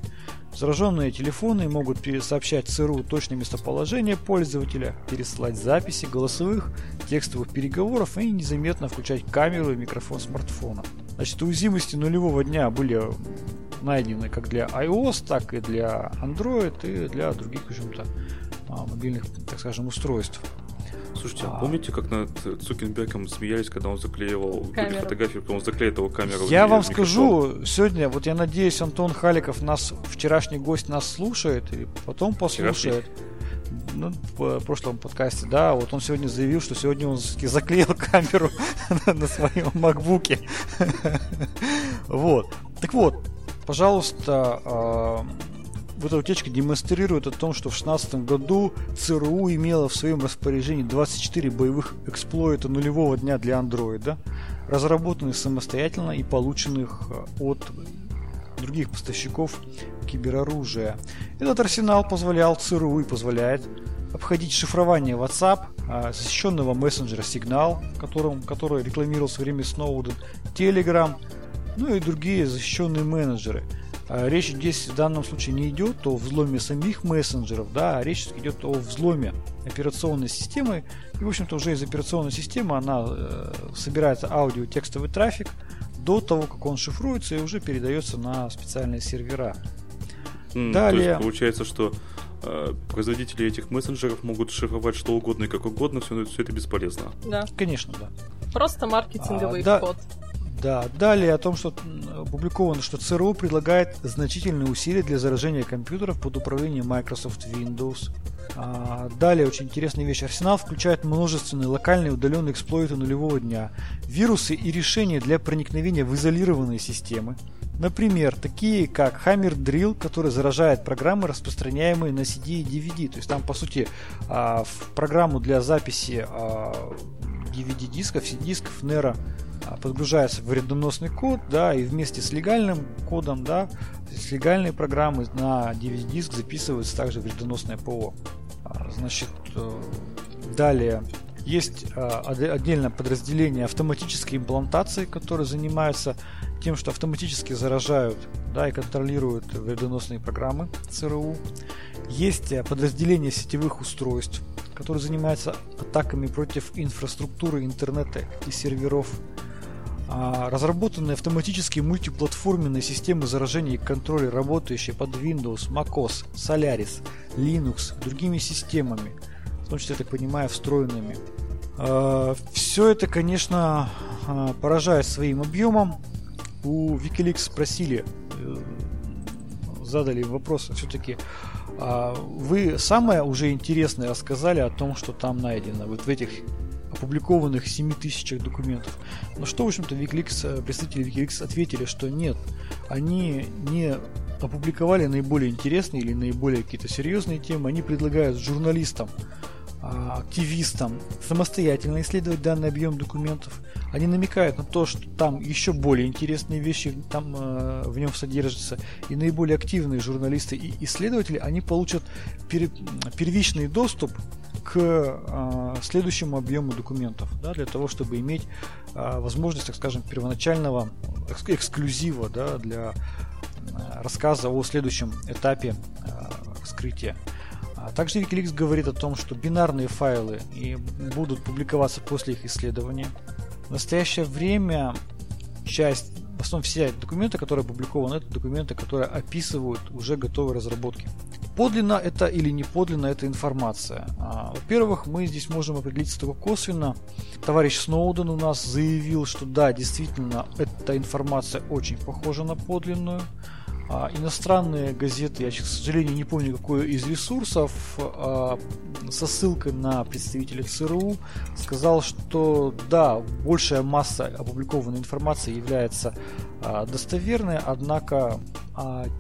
Зараженные телефоны могут сообщать ЦРУ точное местоположение пользователя, пересылать записи голосовых, текстовых переговоров и незаметно включать камеру и микрофон смартфона. Значит, уязвимости нулевого дня были найдены как для iOS, так и для Android и для других, в общем-то, а, мобильных, так скажем, устройств. Слушайте, а, а помните, как над Цукенбергом смеялись, когда он заклеивал камеру. фотографии, когда он заклеил его камеру? Я вам скажу, сегодня, вот я надеюсь, Антон Халиков нас, вчерашний гость нас слушает, и потом послушает. Ну, в прошлом подкасте, да, вот он сегодня заявил, что сегодня он заклеил камеру на своем макбуке. Вот. Так вот, пожалуйста, а, вот эта утечка демонстрирует о том, что в 2016 году ЦРУ имела в своем распоряжении 24 боевых эксплойта нулевого дня для андроида, разработанных самостоятельно и полученных э, от других поставщиков кибероружия. Этот арсенал позволял ЦРУ и позволяет обходить шифрование WhatsApp, э, защищенного мессенджера Signal, которым, который рекламировал в время Сноуден, Telegram, ну и другие защищенные менеджеры – речь здесь в данном случае не идет о взломе самих мессенджеров, да, а речь идет о взломе операционной системы. И, в общем-то, уже из операционной системы она э, собирается аудио-текстовый трафик до того, как он шифруется и уже передается на специальные сервера. Mm, Далее... То есть получается, что э, производители этих мессенджеров могут шифровать что угодно и как угодно, все, все это бесполезно. Да. Конечно, да. Просто маркетинговый а, вход. Да, да, далее о том, что опубликовано, что ЦРУ предлагает значительные усилия для заражения компьютеров под управлением Microsoft Windows. А, далее очень интересная вещь. Арсенал включает множественные локальные удаленные эксплойты нулевого дня, вирусы и решения для проникновения в изолированные системы. Например, такие как Hammer Drill, который заражает программы, распространяемые на CD и DVD. То есть там, по сути, а, в программу для записи DVD-дисков, а, CD-дисков Nero подгружается вредоносный код, да, и вместе с легальным кодом, да, с легальной программой на DVD-диск записывается также вредоносное ПО. А, значит, э, далее есть а, отдельное подразделение автоматической имплантации, которые занимаются тем, что автоматически заражают да, и контролируют вредоносные программы ЦРУ. Есть э, подразделение сетевых устройств, которые занимаются атаками против инфраструктуры интернета и серверов а, разработанные автоматические мультиплатформенные системы заражения и контроля, работающие под Windows, macOS, Solaris, Linux, другими системами, в том числе, я так понимаю, встроенными. А, Все это, конечно, а, поражает своим объемом. У Wikileaks спросили, э, задали вопрос, все-таки вы самое уже интересное рассказали о том, что там найдено, вот в этих опубликованных 7 тысячах документов. Но что, в общем-то, Wikileaks, э, представители Wikileaks ответили, что нет, они не опубликовали наиболее интересные или наиболее какие-то серьезные темы, они предлагают журналистам, а, активистам самостоятельно исследовать данный объем документов. Они намекают на то, что там еще более интересные вещи там э, в нем содержатся, и наиболее активные журналисты и исследователи, они получат пер, первичный доступ к э, следующему объему документов, да, для того, чтобы иметь э, возможность, так скажем, первоначального экс- эксклюзива да, для э, рассказа о следующем этапе э, вскрытия. А также Wikileaks говорит о том, что бинарные файлы и будут публиковаться после их исследования. В настоящее время часть, в основном все документы, которые опубликованы, это документы, которые описывают уже готовые разработки. Подлинно это или не подлинно эта информация? А, во-первых, мы здесь можем определиться только косвенно. Товарищ Сноуден у нас заявил, что да, действительно, эта информация очень похожа на подлинную. А, иностранные газеты, я, к сожалению, не помню, какой из ресурсов, а, со ссылкой на представителя ЦРУ, сказал, что да, большая масса опубликованной информации является а, достоверной, однако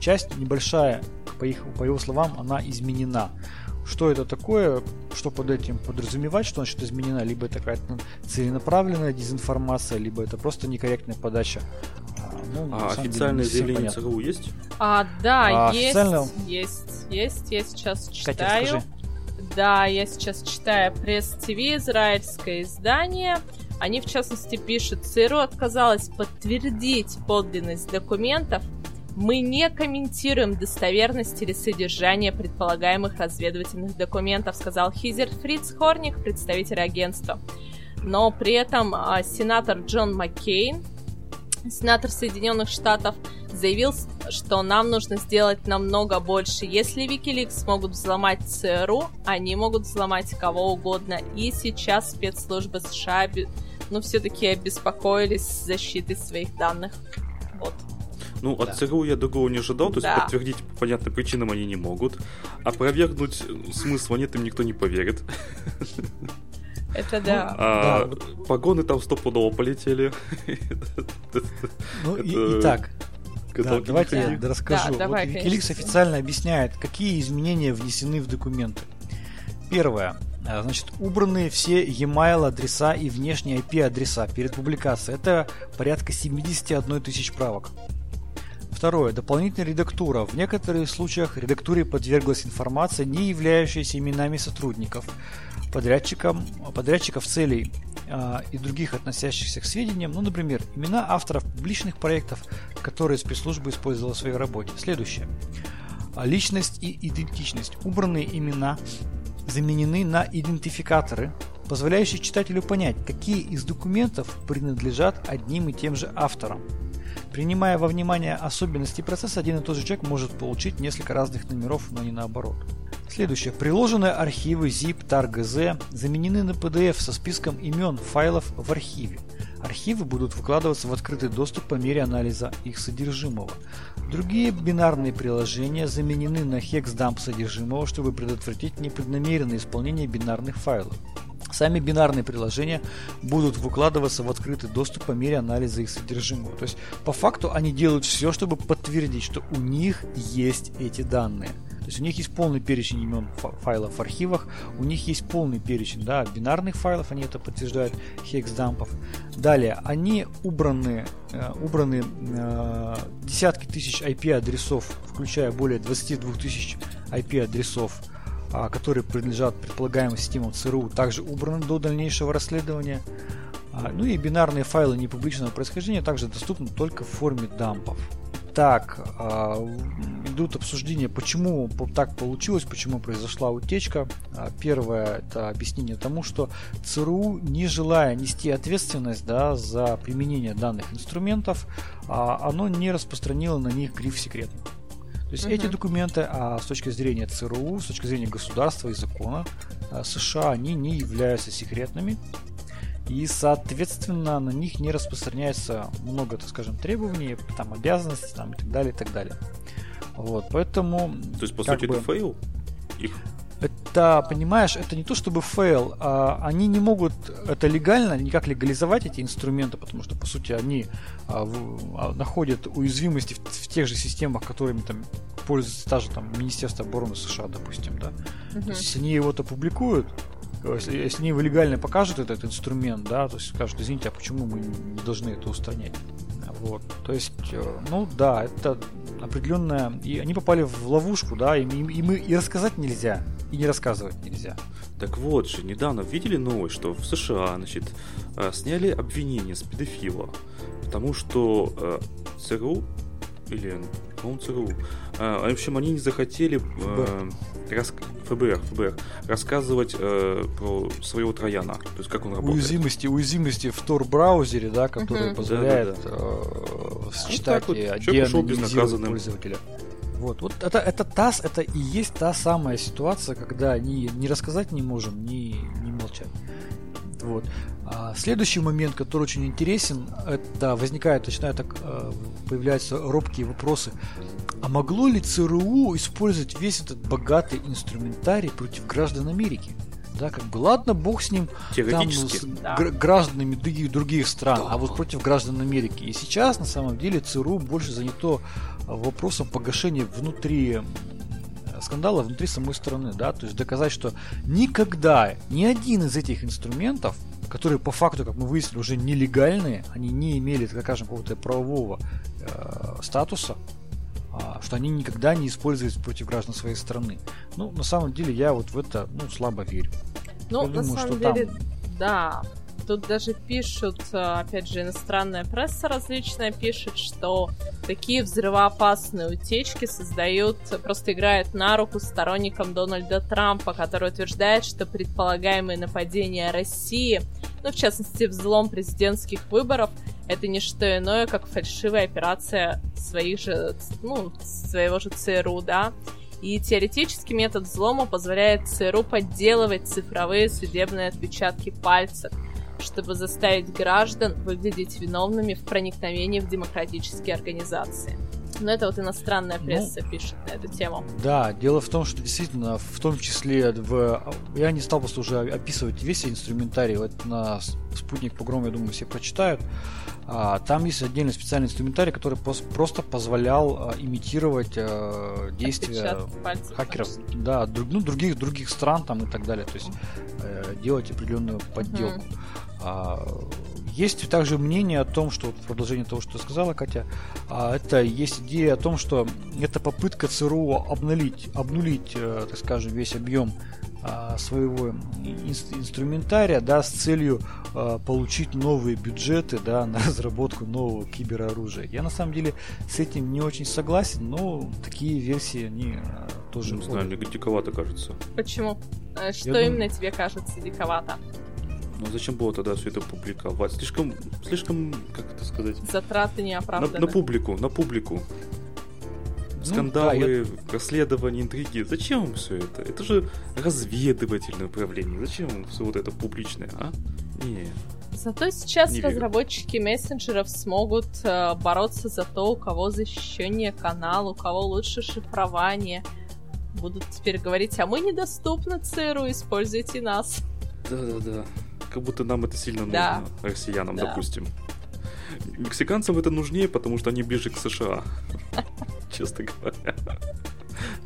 часть небольшая по, их, по его словам, она изменена. Что это такое, что под этим подразумевать, что значит изменена, либо это какая-то целенаправленная дезинформация, либо это просто некорректная подача. А, ну, а официальное заявление ЦРУ есть? А, да, а, есть, официально... есть, есть, я сейчас читаю. Катя, да, я сейчас читаю пресс-ТВ, израильское издание. Они, в частности, пишут, ЦРУ отказалась подтвердить подлинность документов, мы не комментируем достоверность или содержание предполагаемых разведывательных документов, сказал Хизер Фриц Хорник, представитель агентства. Но при этом а, сенатор Джон Маккейн, сенатор Соединенных Штатов, заявил, что нам нужно сделать намного больше. Если Wikileaks смогут взломать ЦРУ, они могут взломать кого угодно. И сейчас спецслужбы США, ну, все-таки обеспокоились защитой своих данных. Вот. Ну, от да. ЦРУ я другого не ожидал, то есть да. подтвердить по понятным причинам они не могут. А опровергнуть смысла нет, им никто не поверит. Это да. А, да. Погоны там стопудово полетели. Ну, и, итак, да, давайте я расскажу. Да, давай, вот Wikileaks официально объясняет, какие изменения внесены в документы. Первое. А, значит, убраны все e-mail адреса и внешние IP адреса перед публикацией. Это порядка 71 тысяч правок. Второе. Дополнительная редактура. В некоторых случаях редактуре подверглась информация, не являющаяся именами сотрудников, подрядчикам, подрядчиков целей э, и других относящихся к сведениям, ну, например, имена авторов публичных проектов, которые спецслужбы использовала в своей работе. Следующее. Личность и идентичность. Убранные имена заменены на идентификаторы, позволяющие читателю понять, какие из документов принадлежат одним и тем же авторам. Принимая во внимание особенности процесса, один и тот же человек может получить несколько разных номеров, но не наоборот. Следующее. Приложенные архивы zip, tar, gz заменены на PDF со списком имен файлов в архиве. Архивы будут выкладываться в открытый доступ по мере анализа их содержимого. Другие бинарные приложения заменены на хекс-дамп содержимого, чтобы предотвратить непреднамеренное исполнение бинарных файлов. Сами бинарные приложения будут выкладываться в открытый доступ по мере анализа их содержимого. То есть, по факту, они делают все, чтобы подтвердить, что у них есть эти данные. То есть у них есть полный перечень имен файлов в архивах, у них есть полный перечень да, бинарных файлов, они это подтверждают, хекс-дампов. Далее, они убраны, э, убраны э, десятки тысяч IP-адресов, включая более 22 тысяч IP-адресов которые принадлежат предполагаемым системам ЦРУ, также убраны до дальнейшего расследования. А, ну и бинарные файлы непубличного происхождения также доступны только в форме дампов. Так, а, идут обсуждения, почему так получилось, почему произошла утечка. Первое это объяснение тому, что ЦРУ, не желая нести ответственность да, за применение данных инструментов, оно не распространило на них гриф секретный. То есть угу. эти документы а, с точки зрения ЦРУ, с точки зрения государства и закона а, США, они не являются секретными. И, соответственно, на них не распространяется много, так скажем, требований, там, обязанностей там, и так далее, и так далее. Вот, поэтому... То есть, по сути, бы, это fail? Их это, понимаешь, это не то чтобы fail, а они не могут это легально, никак легализовать эти инструменты, потому что, по сути, они находят уязвимости в, в тех же системах, которыми там пользуется та же там Министерство обороны США, допустим, да. Uh-huh. То есть, если они его опубликуют, если, если они его легально покажут этот инструмент, да, то есть скажут, извините, а почему мы не должны это устранять? Вот. То есть, э, ну да, это определенная... И они попали в ловушку, да, и, и, и мы и рассказать нельзя, и не рассказывать нельзя. Так вот же, недавно видели новость, что в США, значит, э, сняли обвинение с педофила, потому что э, ЦРУ или по-моему, ЦРУ. А, в общем, они не захотели э, рас... ФБР, ФБР рассказывать э, про своего Трояна, то есть как он работает. Уязвимости, уязвимости в Tor-браузере, да, который uh-huh. позволяет да, да, да. Э, считать вот, деанонимизировать пользователя. Вот, вот это, это та, это и есть та самая ситуация, когда ни, не рассказать не можем, ни, ни молчать. Вот. А следующий момент, который очень интересен, это возникает, начинают так э, появляются робкие вопросы. А могло ли ЦРУ использовать весь этот богатый инструментарий против граждан Америки? Да, как бы ладно, бог с ним, там, с да. гражданами других, других стран, да. а вот против граждан Америки. И сейчас, на самом деле, ЦРУ больше занято вопросом погашения внутри скандала внутри самой страны, да, то есть доказать, что никогда ни один из этих инструментов, которые по факту, как мы выяснили, уже нелегальные, они не имели, так скажем, какого-то правового э, статуса, э, что они никогда не используются против граждан своей страны. Ну, на самом деле, я вот в это, ну, слабо верю. Ну, я на думаю, самом деле, там... да, Тут даже пишут, э, опять же, иностранная пресса различная пишет, что такие взрывоопасные утечки создают, просто играют на руку сторонникам Дональда Трампа, который утверждает, что предполагаемые нападения России, ну, в частности, взлом президентских выборов, это не что иное, как фальшивая операция своих же, ну, своего же ЦРУ, да. И теоретически метод взлома позволяет ЦРУ подделывать цифровые судебные отпечатки пальцев, чтобы заставить граждан выглядеть виновными в проникновении в демократические организации. Но это вот иностранная ну, пресса ну, пишет на эту тему. Да, дело в том, что действительно, в том числе в... Я не стал просто уже описывать весь инструментарий, вот на спутник погром, я думаю, все прочитают. А, там есть отдельный специальный инструментарий, который просто позволял а, имитировать а, действия хакеров, да, друг, ну, других других стран там и так далее, то есть э, делать определенную подделку. Mm-hmm. Есть также мнение о том, что вот в продолжение того, что сказала Катя, это есть идея о том, что это попытка ЦРУ обнулить, обнулить, э, так скажем, весь объем а, своего инструментария, да, с целью а, получить новые бюджеты, да, на разработку нового кибероружия. Я на самом деле с этим не очень согласен, но такие версии они а, тоже. Не знаю, мне диковато кажется. Почему? Что Я именно думаю... тебе кажется диковато? Ну зачем было тогда все это публиковать? Слишком, слишком, как это сказать? Затраты неоправданные. На, на публику, на публику. Ну, скандалы, да, я... расследования, интриги. Зачем все это? Это же разведывательное управление. Зачем все вот это публичное, а? Не. Зато сейчас не разработчики верю. мессенджеров смогут э, бороться за то, у кого защищение канала, у кого лучше шифрование. Будут теперь говорить, а мы недоступны ЦРУ, используйте нас. Да-да-да. Как будто нам это сильно да. нужно, россиянам, да. допустим. Мексиканцам это нужнее, потому что они ближе к США честно говоря.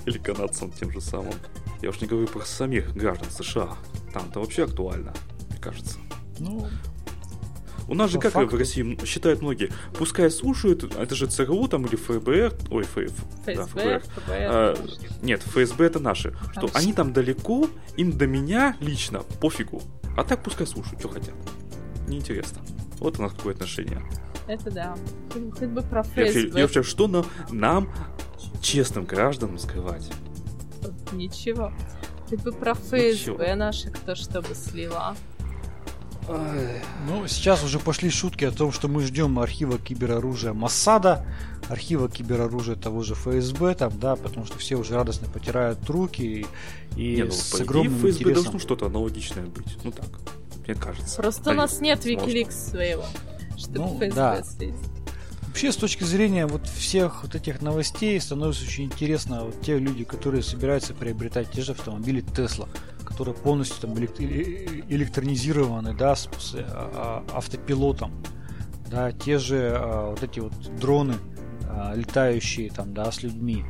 Или канадцам тем же самым. Я уж не говорю про самих граждан США. Там-то вообще актуально, мне кажется. Ну, у нас же как факту... в России считают многие, пускай слушают, это же ЦРУ там или ФБР, ой, Ф, ФСБ, да, ФБР. ФБР а, нет, ФСБ это наши, что Хорошо. они там далеко, им до меня лично пофигу, а так пускай слушают, что хотят. Неинтересно. Вот у нас какое отношение. Это да. Хоть бы про ФСБ. И вообще, что нам, нам, честным гражданам, скрывать? Ничего. Хоть бы про ФСБ Ничего. наши кто что бы слила. Ну, сейчас уже пошли шутки о том, что мы ждем архива кибероружия Массада, архива кибероружия того же ФСБ, там, да, потому что все уже радостно потирают руки и, и Не, ну, с огромным ФСБ интересом... должно что-то аналогичное быть, ну так, мне кажется. Просто у нас нет Викиликс своего чтобы ну, ФСБ да. Вообще, с точки зрения вот всех вот этих новостей, становится очень интересно вот те люди, которые собираются приобретать те же автомобили Тесла, которые полностью там электронизированы, да, с, с а, а, автопилотом, да, те же а, вот эти вот дроны, а, летающие там, да, с людьми.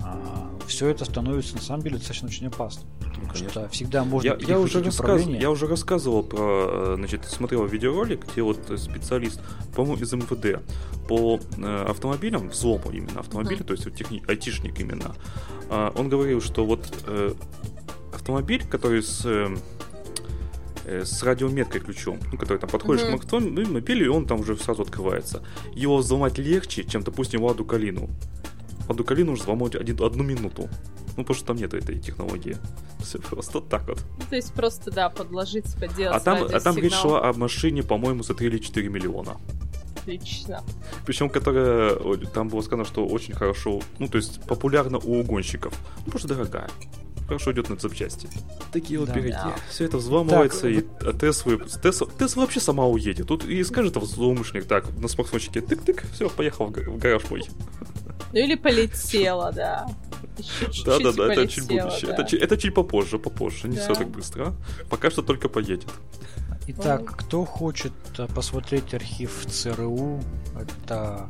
А, все это становится на самом деле достаточно очень опасно. Потому что всегда можно я, я уже рассказ... Я уже рассказывал про, э, значит, смотрел видеоролик, где вот специалист, по-моему, из МВД по э, автомобилям, взлому именно автомобиля, mm-hmm. то есть вот техни... айтишник именно, э, он говорил, что вот э, автомобиль, который с э, э с радиометкой ключом, ну, который там подходишь mm-hmm. к автомобилю, и он там уже сразу открывается. Его взломать легче, чем, допустим, Ладу Калину. Ладу Калину уже взломать один, одну минуту. Ну, потому что там нет этой технологии. Все просто так вот. Ну, то есть просто, да, подложить, поделать. А там, а там речь шла о машине, по-моему, за 3 или 4 миллиона. Отлично. Причем, которая, там было сказано, что очень хорошо, ну, то есть популярна у угонщиков. Ну, потому что дорогая хорошо идет на запчасти. Такие вот да, береги. Да. Все это взламывается, так, и вот... Тесла, Тесла, Тесла вообще сама уедет. Тут и скажет злоумышленник так, на смартфончике, тык-тык, все, поехал в гараж мой. Ну или полетела, да. Да, да, да, это чуть будущее. Это, это чуть попозже, попозже, не все так быстро. Пока что только поедет. Итак, кто хочет э, посмотреть архив ЦРУ, это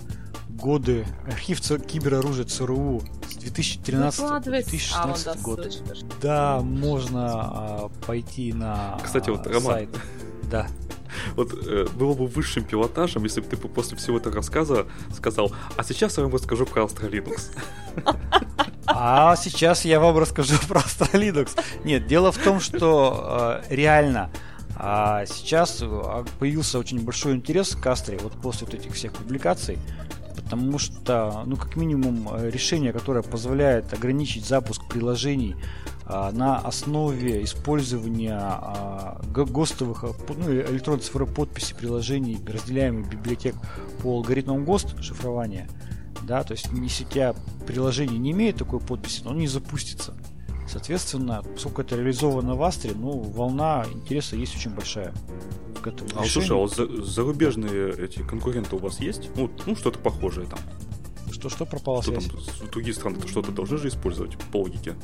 годы, архив кибероружия ЦРУ с 2013-2016 а, год. Да, можно а, пойти на Кстати, вот, Роман, сайт. Да. Вот э, было бы высшим пилотажем, если бы ты после всего этого рассказа сказал, а сейчас я вам расскажу про Astralinux. А сейчас я вам расскажу про Astralinux. Нет, дело в том, что э, реально а сейчас а, появился очень большой интерес к Астре вот после вот этих всех публикаций, потому что, ну, как минимум, решение, которое позволяет ограничить запуск приложений а, на основе использования а, ГОСТовых, ну, электронной цифровой подписи приложений, разделяемых библиотек по алгоритмам ГОСТ шифрования, да, то есть если у тебя приложение не имеет такой подписи, оно не запустится. Соответственно, поскольку это реализовано в Астре, ну, волна интереса есть очень большая к этому А решению. слушай, а вот за, зарубежные эти конкуренты у вас есть? Ну, ну что-то похожее там. Что, что пропало что связь? Там, другие страны что-то должны же использовать по логике.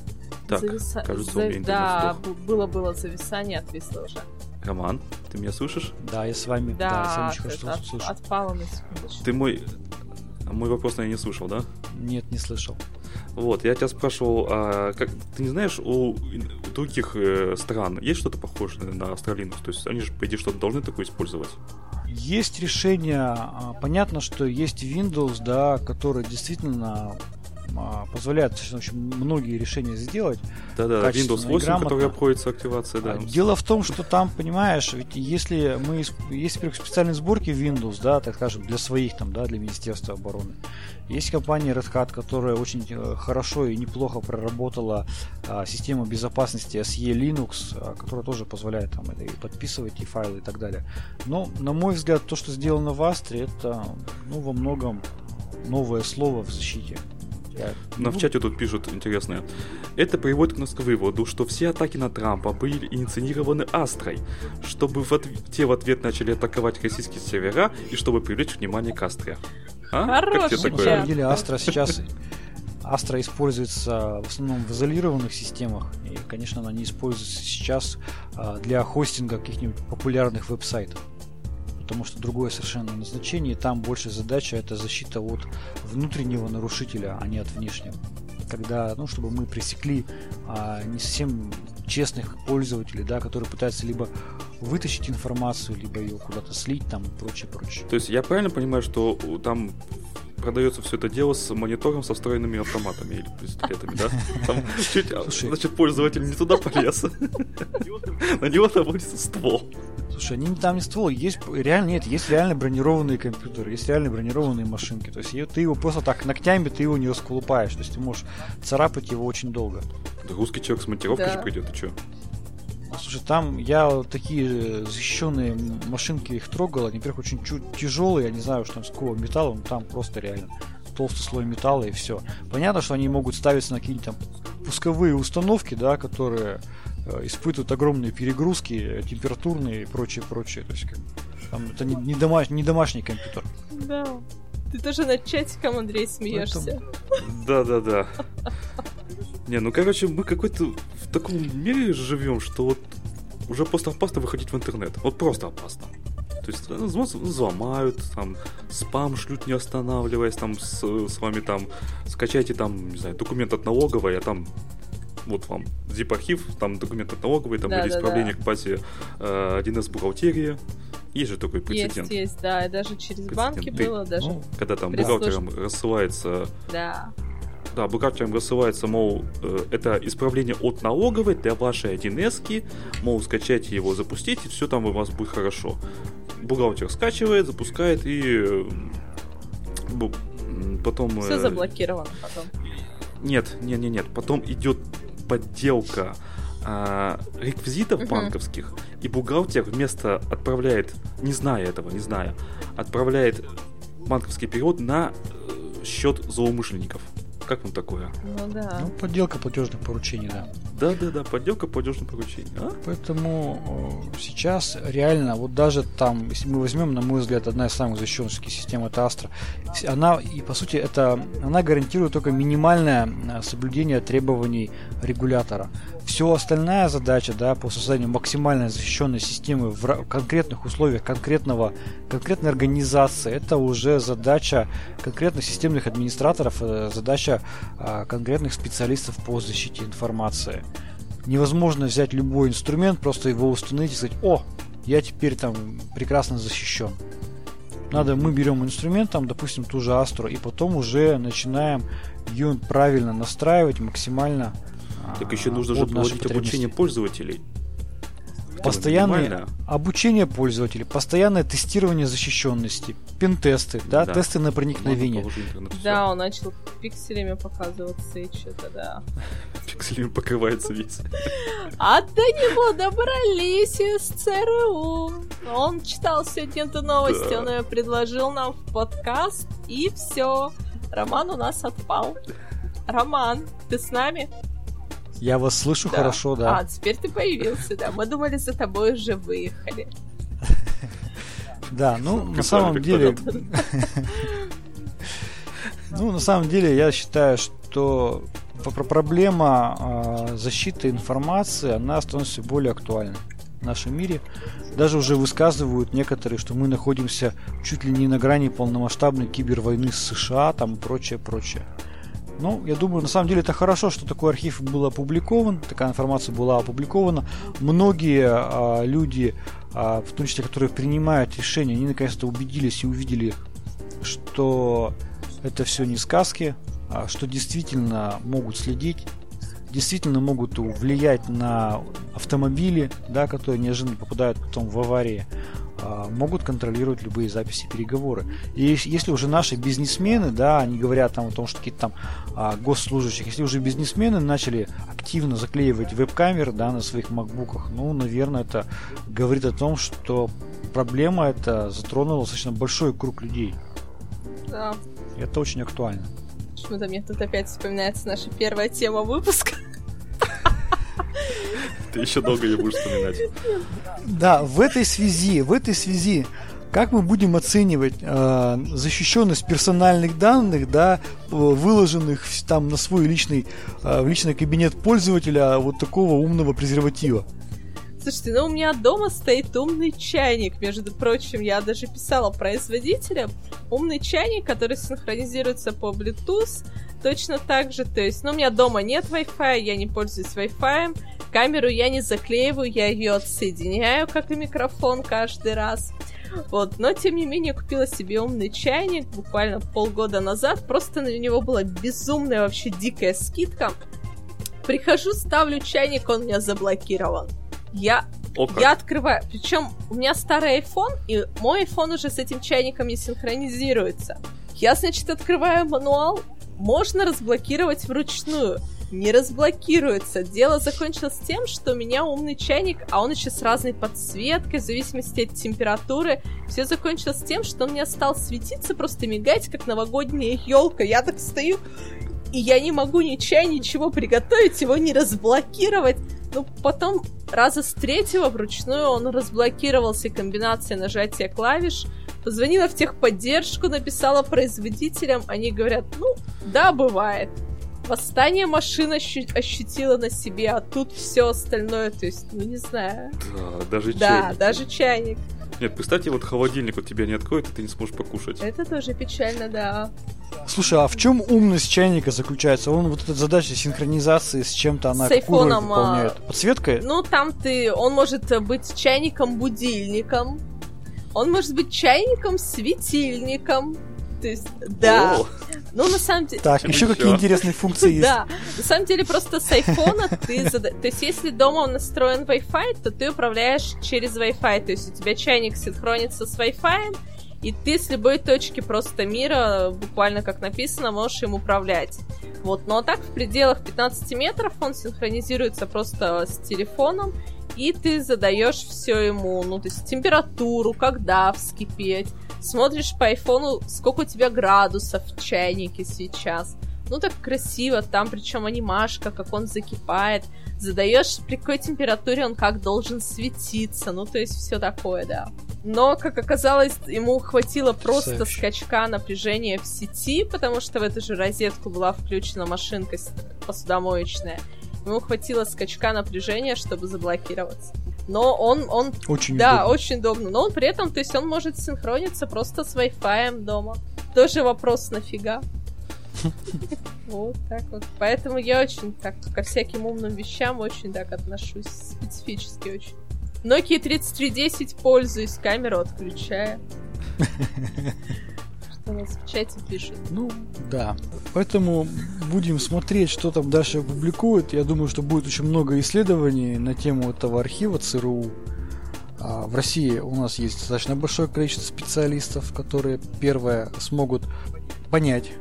Так, Зависа... кажется, За... у меня Да, было-было зависание, отвисло уже. Роман, ты меня слышишь? Да, я с вами. Да, да я с вами очень хорошо от, слышу. Отпало на секундочку. Ты мой... Мой вопрос, наверное, не слышал, да? Нет, не слышал. Вот, я тебя спрашивал, а как ты не знаешь, у, других э, стран есть что-то похожее на Astralinux? То есть они же, по идее, что-то должны такое использовать? Есть решения, а, понятно, что есть Windows, да, который действительно а, позволяет в общем, многие решения сделать. Да-да, Windows 8, который обходится активация, да. Дело в том, что там, понимаешь, ведь если мы есть специальные сборки Windows, да, так скажем, для своих там, да, для Министерства обороны. Есть компания Red Hat, которая очень э, хорошо и неплохо проработала а, систему безопасности SE Linux, а, которая тоже позволяет там это и подписывать и файлы и так далее. Но, на мой взгляд, то, что сделано в Астре, это ну, во многом новое слово в защите. Но в чате тут пишут интересное. Это приводит к нас к выводу, что все атаки на Трампа были инициированы Астрой, чтобы в отв... те в ответ начали атаковать российские сервера и чтобы привлечь внимание к Астре. А? Хороший как На самом деле Астра сейчас Астра используется в основном в изолированных системах, и, конечно, она не используется сейчас а, для хостинга каких-нибудь популярных веб-сайтов потому что другое совершенно назначение, и там больше задача это защита от внутреннего нарушителя, а не от внешнего. Когда, ну, чтобы мы пресекли а, не совсем честных пользователей, да, которые пытаются либо вытащить информацию, либо ее куда-то слить, там, и прочее, прочее. То есть я правильно понимаю, что там продается все это дело с монитором со встроенными автоматами или пистолетами, да? Там чуть, а, значит, пользователь не туда полез. На него наводится ствол. Слушай, они там не ствол, есть реально нет, есть реально бронированные компьютеры, есть реально бронированные машинки. То есть ты его просто так ногтями ты его не расколупаешь. То есть ты можешь царапать его очень долго. Да русский человек с монтировкой да. же придет, ты что? Слушай, там я такие защищенные машинки их трогал, они, во-первых, очень тяжелые, я не знаю, что там с какого металла, но там просто реально толстый слой металла и все. Понятно, что они могут ставиться на какие-нибудь там пусковые установки, да, которые э, испытывают огромные перегрузки, температурные и прочее, прочее. То есть как, там, это не, не, домаш, не домашний компьютер. Да. Ты тоже над чатиком, Андрей, смеешься. Да-да-да. Не, ну короче, мы какой-то в таком мире живем, что вот уже просто опасно выходить в интернет. Вот просто опасно. То есть ну, взломают, там, спам шлют не останавливаясь, там, с, с вами там, скачайте там, не знаю, документ от налоговой, а там вот вам zip-архив, там документ от налоговой, там да, были да, исправления да. к базе э, 1С бухгалтерии. Есть же такой прецедент. Есть, есть, да, и даже через прецедент. банки Ты, было, даже. Ну, когда там бухгалтерам рассылается да да, бухгалтерам рассылается, мол, э, это исправление от налоговой для вашей 1С, мол, скачайте его, запустите, все там у вас будет хорошо. Бухгалтер скачивает, запускает и э, потом... Все э, заблокировано потом. Нет, нет, нет, нет. Потом идет подделка а, реквизитов uh-huh. банковских, и бухгалтер вместо отправляет, не зная этого, не зная, отправляет банковский перевод на счет злоумышленников. Как вам такое? Ну да. Ну, подделка платежных поручений, да. Да, да, да, подделка платежных поручений. А? Поэтому э, сейчас реально, вот даже там, если мы возьмем, на мой взгляд, одна из самых защищенных систем это Astra, она, и по сути, это, она гарантирует только минимальное э, соблюдение требований регулятора. Все остальная задача, да, по созданию максимально защищенной системы в конкретных условиях конкретного, конкретной организации, это уже задача конкретных системных администраторов, э, задача а, конкретных специалистов по защите информации. Невозможно взять любой инструмент, просто его установить и сказать, о, я теперь там прекрасно защищен. Надо, мы берем инструмент, там, допустим, ту же Астру, и потом уже начинаем ее правильно настраивать максимально так еще нужно же проводить обучение пользователей. постоянное обучение пользователей, постоянное тестирование защищенности, пентесты, да, да. тесты на проникновение. Да, он начал пикселями показываться и что-то, да. Пикселями покрывается весь. А до него добрались из ЦРУ. Он читал сегодня эту новость, он ее предложил нам в подкаст, и все. Роман у нас отпал. Роман, ты с нами? Я вас слышу да. хорошо, да. А, теперь ты появился, да. Мы думали, за тобой уже выехали. Да, ну, на самом деле... Ну, на самом деле, я считаю, что проблема а, защиты информации, она становится более актуальной в нашем мире. Даже уже высказывают некоторые, что мы находимся чуть ли не на грани полномасштабной кибервойны с США, там и прочее, прочее. Ну, я думаю, на самом деле это хорошо, что такой архив был опубликован, такая информация была опубликована. Многие а, люди, а, в том числе, которые принимают решения, они наконец-то убедились и увидели, что это все не сказки, а что действительно могут следить, действительно могут влиять на автомобили, да, которые неожиданно попадают потом в аварии. А, могут контролировать любые записи переговоры. И если уже наши бизнесмены, да, они говорят там о том, что какие-то там а, госслужащих, если уже бизнесмены начали активно заклеивать веб-камеры, да, на своих макбуках, ну, наверное, это говорит о том, что проблема эта затронула достаточно большой круг людей. Да. Это очень актуально. Почему-то мне тут опять вспоминается наша первая тема выпуска. Ты еще долго не будешь вспоминать. Да, в этой связи, в этой связи, как мы будем оценивать э, защищенность персональных данных, да, выложенных там на свой личный, э, в личный кабинет пользователя вот такого умного презерватива? Слушайте, ну у меня дома стоит умный чайник, между прочим, я даже писала производителям. Умный чайник, который синхронизируется по Bluetooth, точно так же, то есть, ну, у меня дома нет Wi-Fi, я не пользуюсь Wi-Fi, камеру я не заклеиваю, я ее отсоединяю, как и микрофон каждый раз. Вот, но тем не менее купила себе умный чайник буквально полгода назад, просто на него была безумная вообще дикая скидка. Прихожу, ставлю чайник, он у меня заблокирован. Я о, я открываю. Причем у меня старый iPhone, и мой iPhone уже с этим чайником не синхронизируется. Я, значит, открываю мануал, можно разблокировать вручную. Не разблокируется. Дело закончилось тем, что у меня умный чайник, а он еще с разной подсветкой, в зависимости от температуры. Все закончилось тем, что он мне стал светиться, просто мигать, как новогодняя елка. Я так стою, и я не могу ни чай, ничего приготовить, его не разблокировать. Ну, потом раза с третьего вручную он разблокировался комбинацией нажатия клавиш. Позвонила в техподдержку, написала производителям. Они говорят, ну, да, бывает. Восстание машин ощу- ощутила на себе, а тут все остальное, то есть, ну не знаю. Да, даже чайник. Да, даже чайник. Нет, представьте, вот холодильник вот тебя не откроет, и ты не сможешь покушать. Это тоже печально, да. Слушай, а в чем умность чайника заключается? Он вот эта задача синхронизации с чем-то, она с айфоном, выполняет? А, Подсветкой? Ну, там ты, он может быть чайником-будильником, он может быть чайником-светильником, то есть, да. О. Ну, на самом деле... Так, еще какие интересные функции есть? Да, на самом деле просто с айфона ты... То есть, если дома он настроен Wi-Fi, то ты управляешь через Wi-Fi. То есть, у тебя чайник синхронится с Wi-Fi, и ты с любой точки просто мира, буквально как написано, можешь им управлять. Вот, но так в пределах 15 метров он синхронизируется просто с телефоном, и ты задаешь все ему, ну, то есть температуру, когда вскипеть, смотришь по айфону, сколько у тебя градусов в чайнике сейчас. Ну, так красиво, там причем анимашка, как он закипает. Задаешь, при какой температуре он как должен светиться. Ну, то есть все такое, да. Но, как оказалось, ему хватило просто Потрясающе. скачка напряжения в сети, потому что в эту же розетку была включена машинка посудомоечная. Ему хватило скачка напряжения, чтобы заблокироваться но он, он очень да, удобно. очень удобно. Но он при этом, то есть он может синхрониться просто с Wi-Fi дома. Тоже вопрос нафига. Вот так вот. Поэтому я очень так ко всяким умным вещам очень так отношусь. Специфически очень. Nokia 3310 пользуюсь, камеру отключаю. у нас в чате пишут. Ну, да. Поэтому будем смотреть, что там дальше публикуют. Я думаю, что будет очень много исследований на тему этого архива ЦРУ. А в России у нас есть достаточно большое количество специалистов, которые, первое, смогут понять,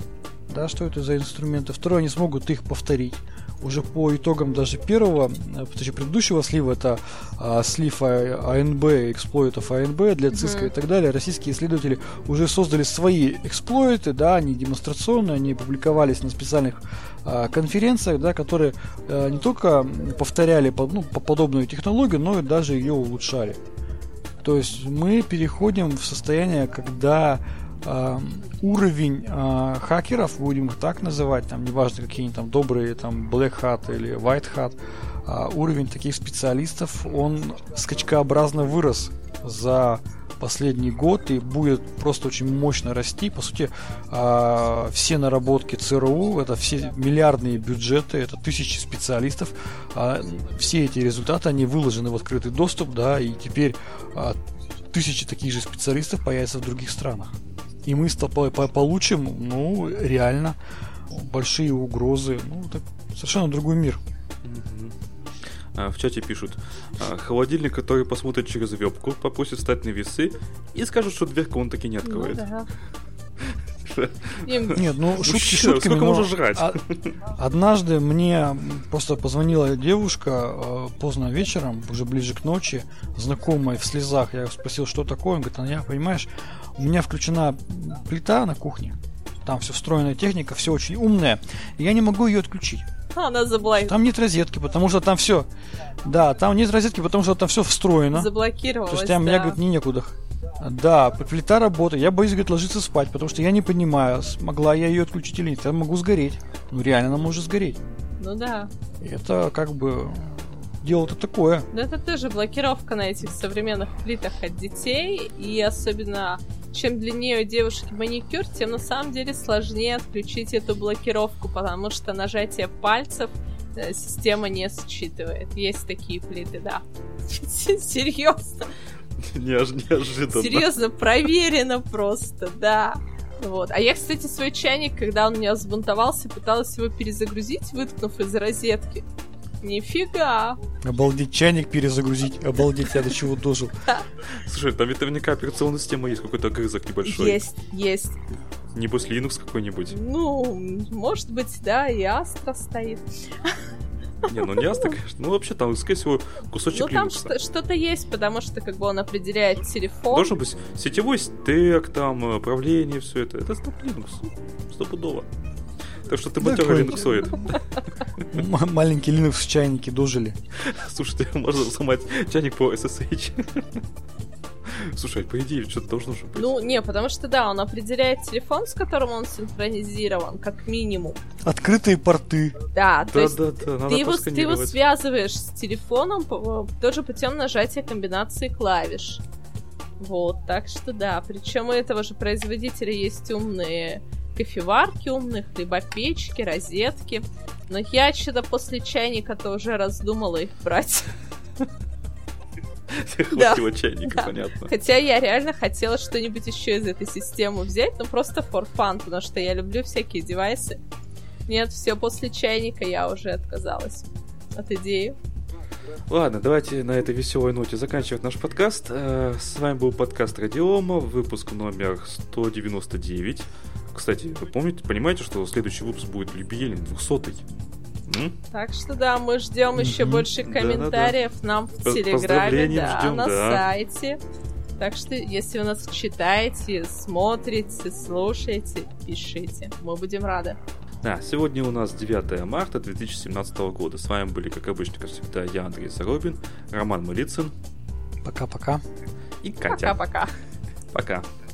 да, что это за инструменты. Второе, они смогут их повторить уже по итогам даже первого, э, точнее предыдущего слива, это а, слив АНБ, эксплойтов АНБ для ЦИСКа mm-hmm. и так далее, российские исследователи уже создали свои эксплойты, да, они демонстрационные, они публиковались на специальных а, конференциях, да, которые а, не только повторяли по, ну, по подобную технологию, но и даже ее улучшали. То есть мы переходим в состояние, когда э, уровень э, хакеров, будем их так называть, там неважно какие они там добрые, там Black Hat или White Hat, э, уровень таких специалистов, он скачкообразно вырос за последний год и будет просто очень мощно расти. По сути, э, все наработки ЦРУ, это все миллиардные бюджеты, это тысячи специалистов, э, все эти результаты, они выложены в открытый доступ, да, и теперь э, тысячи таких же специалистов появятся в других странах и мы с тобой получим, ну, реально большие угрозы. Ну, это совершенно другой мир. А, в чате пишут, а, холодильник, который посмотрит через вебку, попросит встать на весы и скажет, что дверку он таки не откроет. Ну, да. Нет, ну шутки шутками. Сколько можно жрать? Однажды мне просто позвонила девушка э, поздно вечером, уже ближе к ночи, знакомая в слезах. Я спросил, что такое. Он говорит, а я, понимаешь, у меня включена плита на кухне. Там все встроенная техника, все очень умное. И я не могу ее отключить. Она заблокировала. Там нет розетки, потому что там все. Да, там нет розетки, потому что там все встроено. Заблокировалось. То есть там да. мне, говорит, не некуда. Да, плита работает. Я боюсь, говорит, ложиться спать, потому что я не понимаю, смогла я ее отключить или нет. Я могу сгореть. Ну, реально, она может сгореть. Ну да. Это как бы дело-то такое. Да это тоже блокировка на этих современных плитах от детей. И особенно чем длиннее у девушки маникюр, тем на самом деле сложнее отключить эту блокировку, потому что нажатие пальцев э, система не считывает. Есть такие плиты, да. Серьезно. Неожиданно. Серьезно, проверено просто, да. Вот. А я, кстати, свой чайник, когда он у меня взбунтовался, пыталась его перезагрузить, выткнув из розетки. Нифига. Обалдеть, чайник перезагрузить. Обалдеть, я до чего дожил. Слушай, там ведь наверняка операционная система есть, какой-то огрызок небольшой. Есть, есть. Небось Linux какой-нибудь. Ну, может быть, да, и Astra стоит. Не, ну не Astra, конечно. Ну, вообще, там, скорее всего, кусочек Ну, там что-то есть, потому что, как бы, он определяет телефон. Должен быть сетевой стек, там, управление, все это. Это стоп Linux. Стопудово. Так что ты матерый линуксоид. Маленький Linux чайники дожили. Слушайте, можно сломать чайник по SSH. Слушай, по идее, что-то должно же быть. Ну, не, потому что, да, он определяет телефон, с которым он синхронизирован, как минимум. Открытые порты. Да, то да, есть да, да, ты, его, ты его связываешь с телефоном тоже путем нажатия комбинации клавиш. Вот, так что да. Причем у этого же производителя есть умные кофеварки умные, хлебопечки, розетки. Но я что-то после чайника-то уже раздумала их брать. Хватило чайника, понятно. Хотя я реально хотела что-нибудь еще из этой системы взять, ну просто for fun, потому что я люблю всякие девайсы. Нет, все, после чайника я уже отказалась от идеи. Ладно, давайте на этой веселой ноте заканчивать наш подкаст. Э, с вами был подкаст Радиома, выпуск номер 199. Кстати, вы помните, понимаете, что следующий выпуск будет юбилейный, 200-й? Так что да, мы ждем еще больше комментариев нам в Телеграме, да, на сайте. Так что, если вы нас читаете, смотрите, слушаете, пишите. Мы будем рады. Да, сегодня у нас 9 марта 2017 года. С вами были, как обычно, как всегда, я, Андрей Заробин, Роман Малицын. Пока-пока. И Катя. Пока-пока. Пока. -пока. Пока.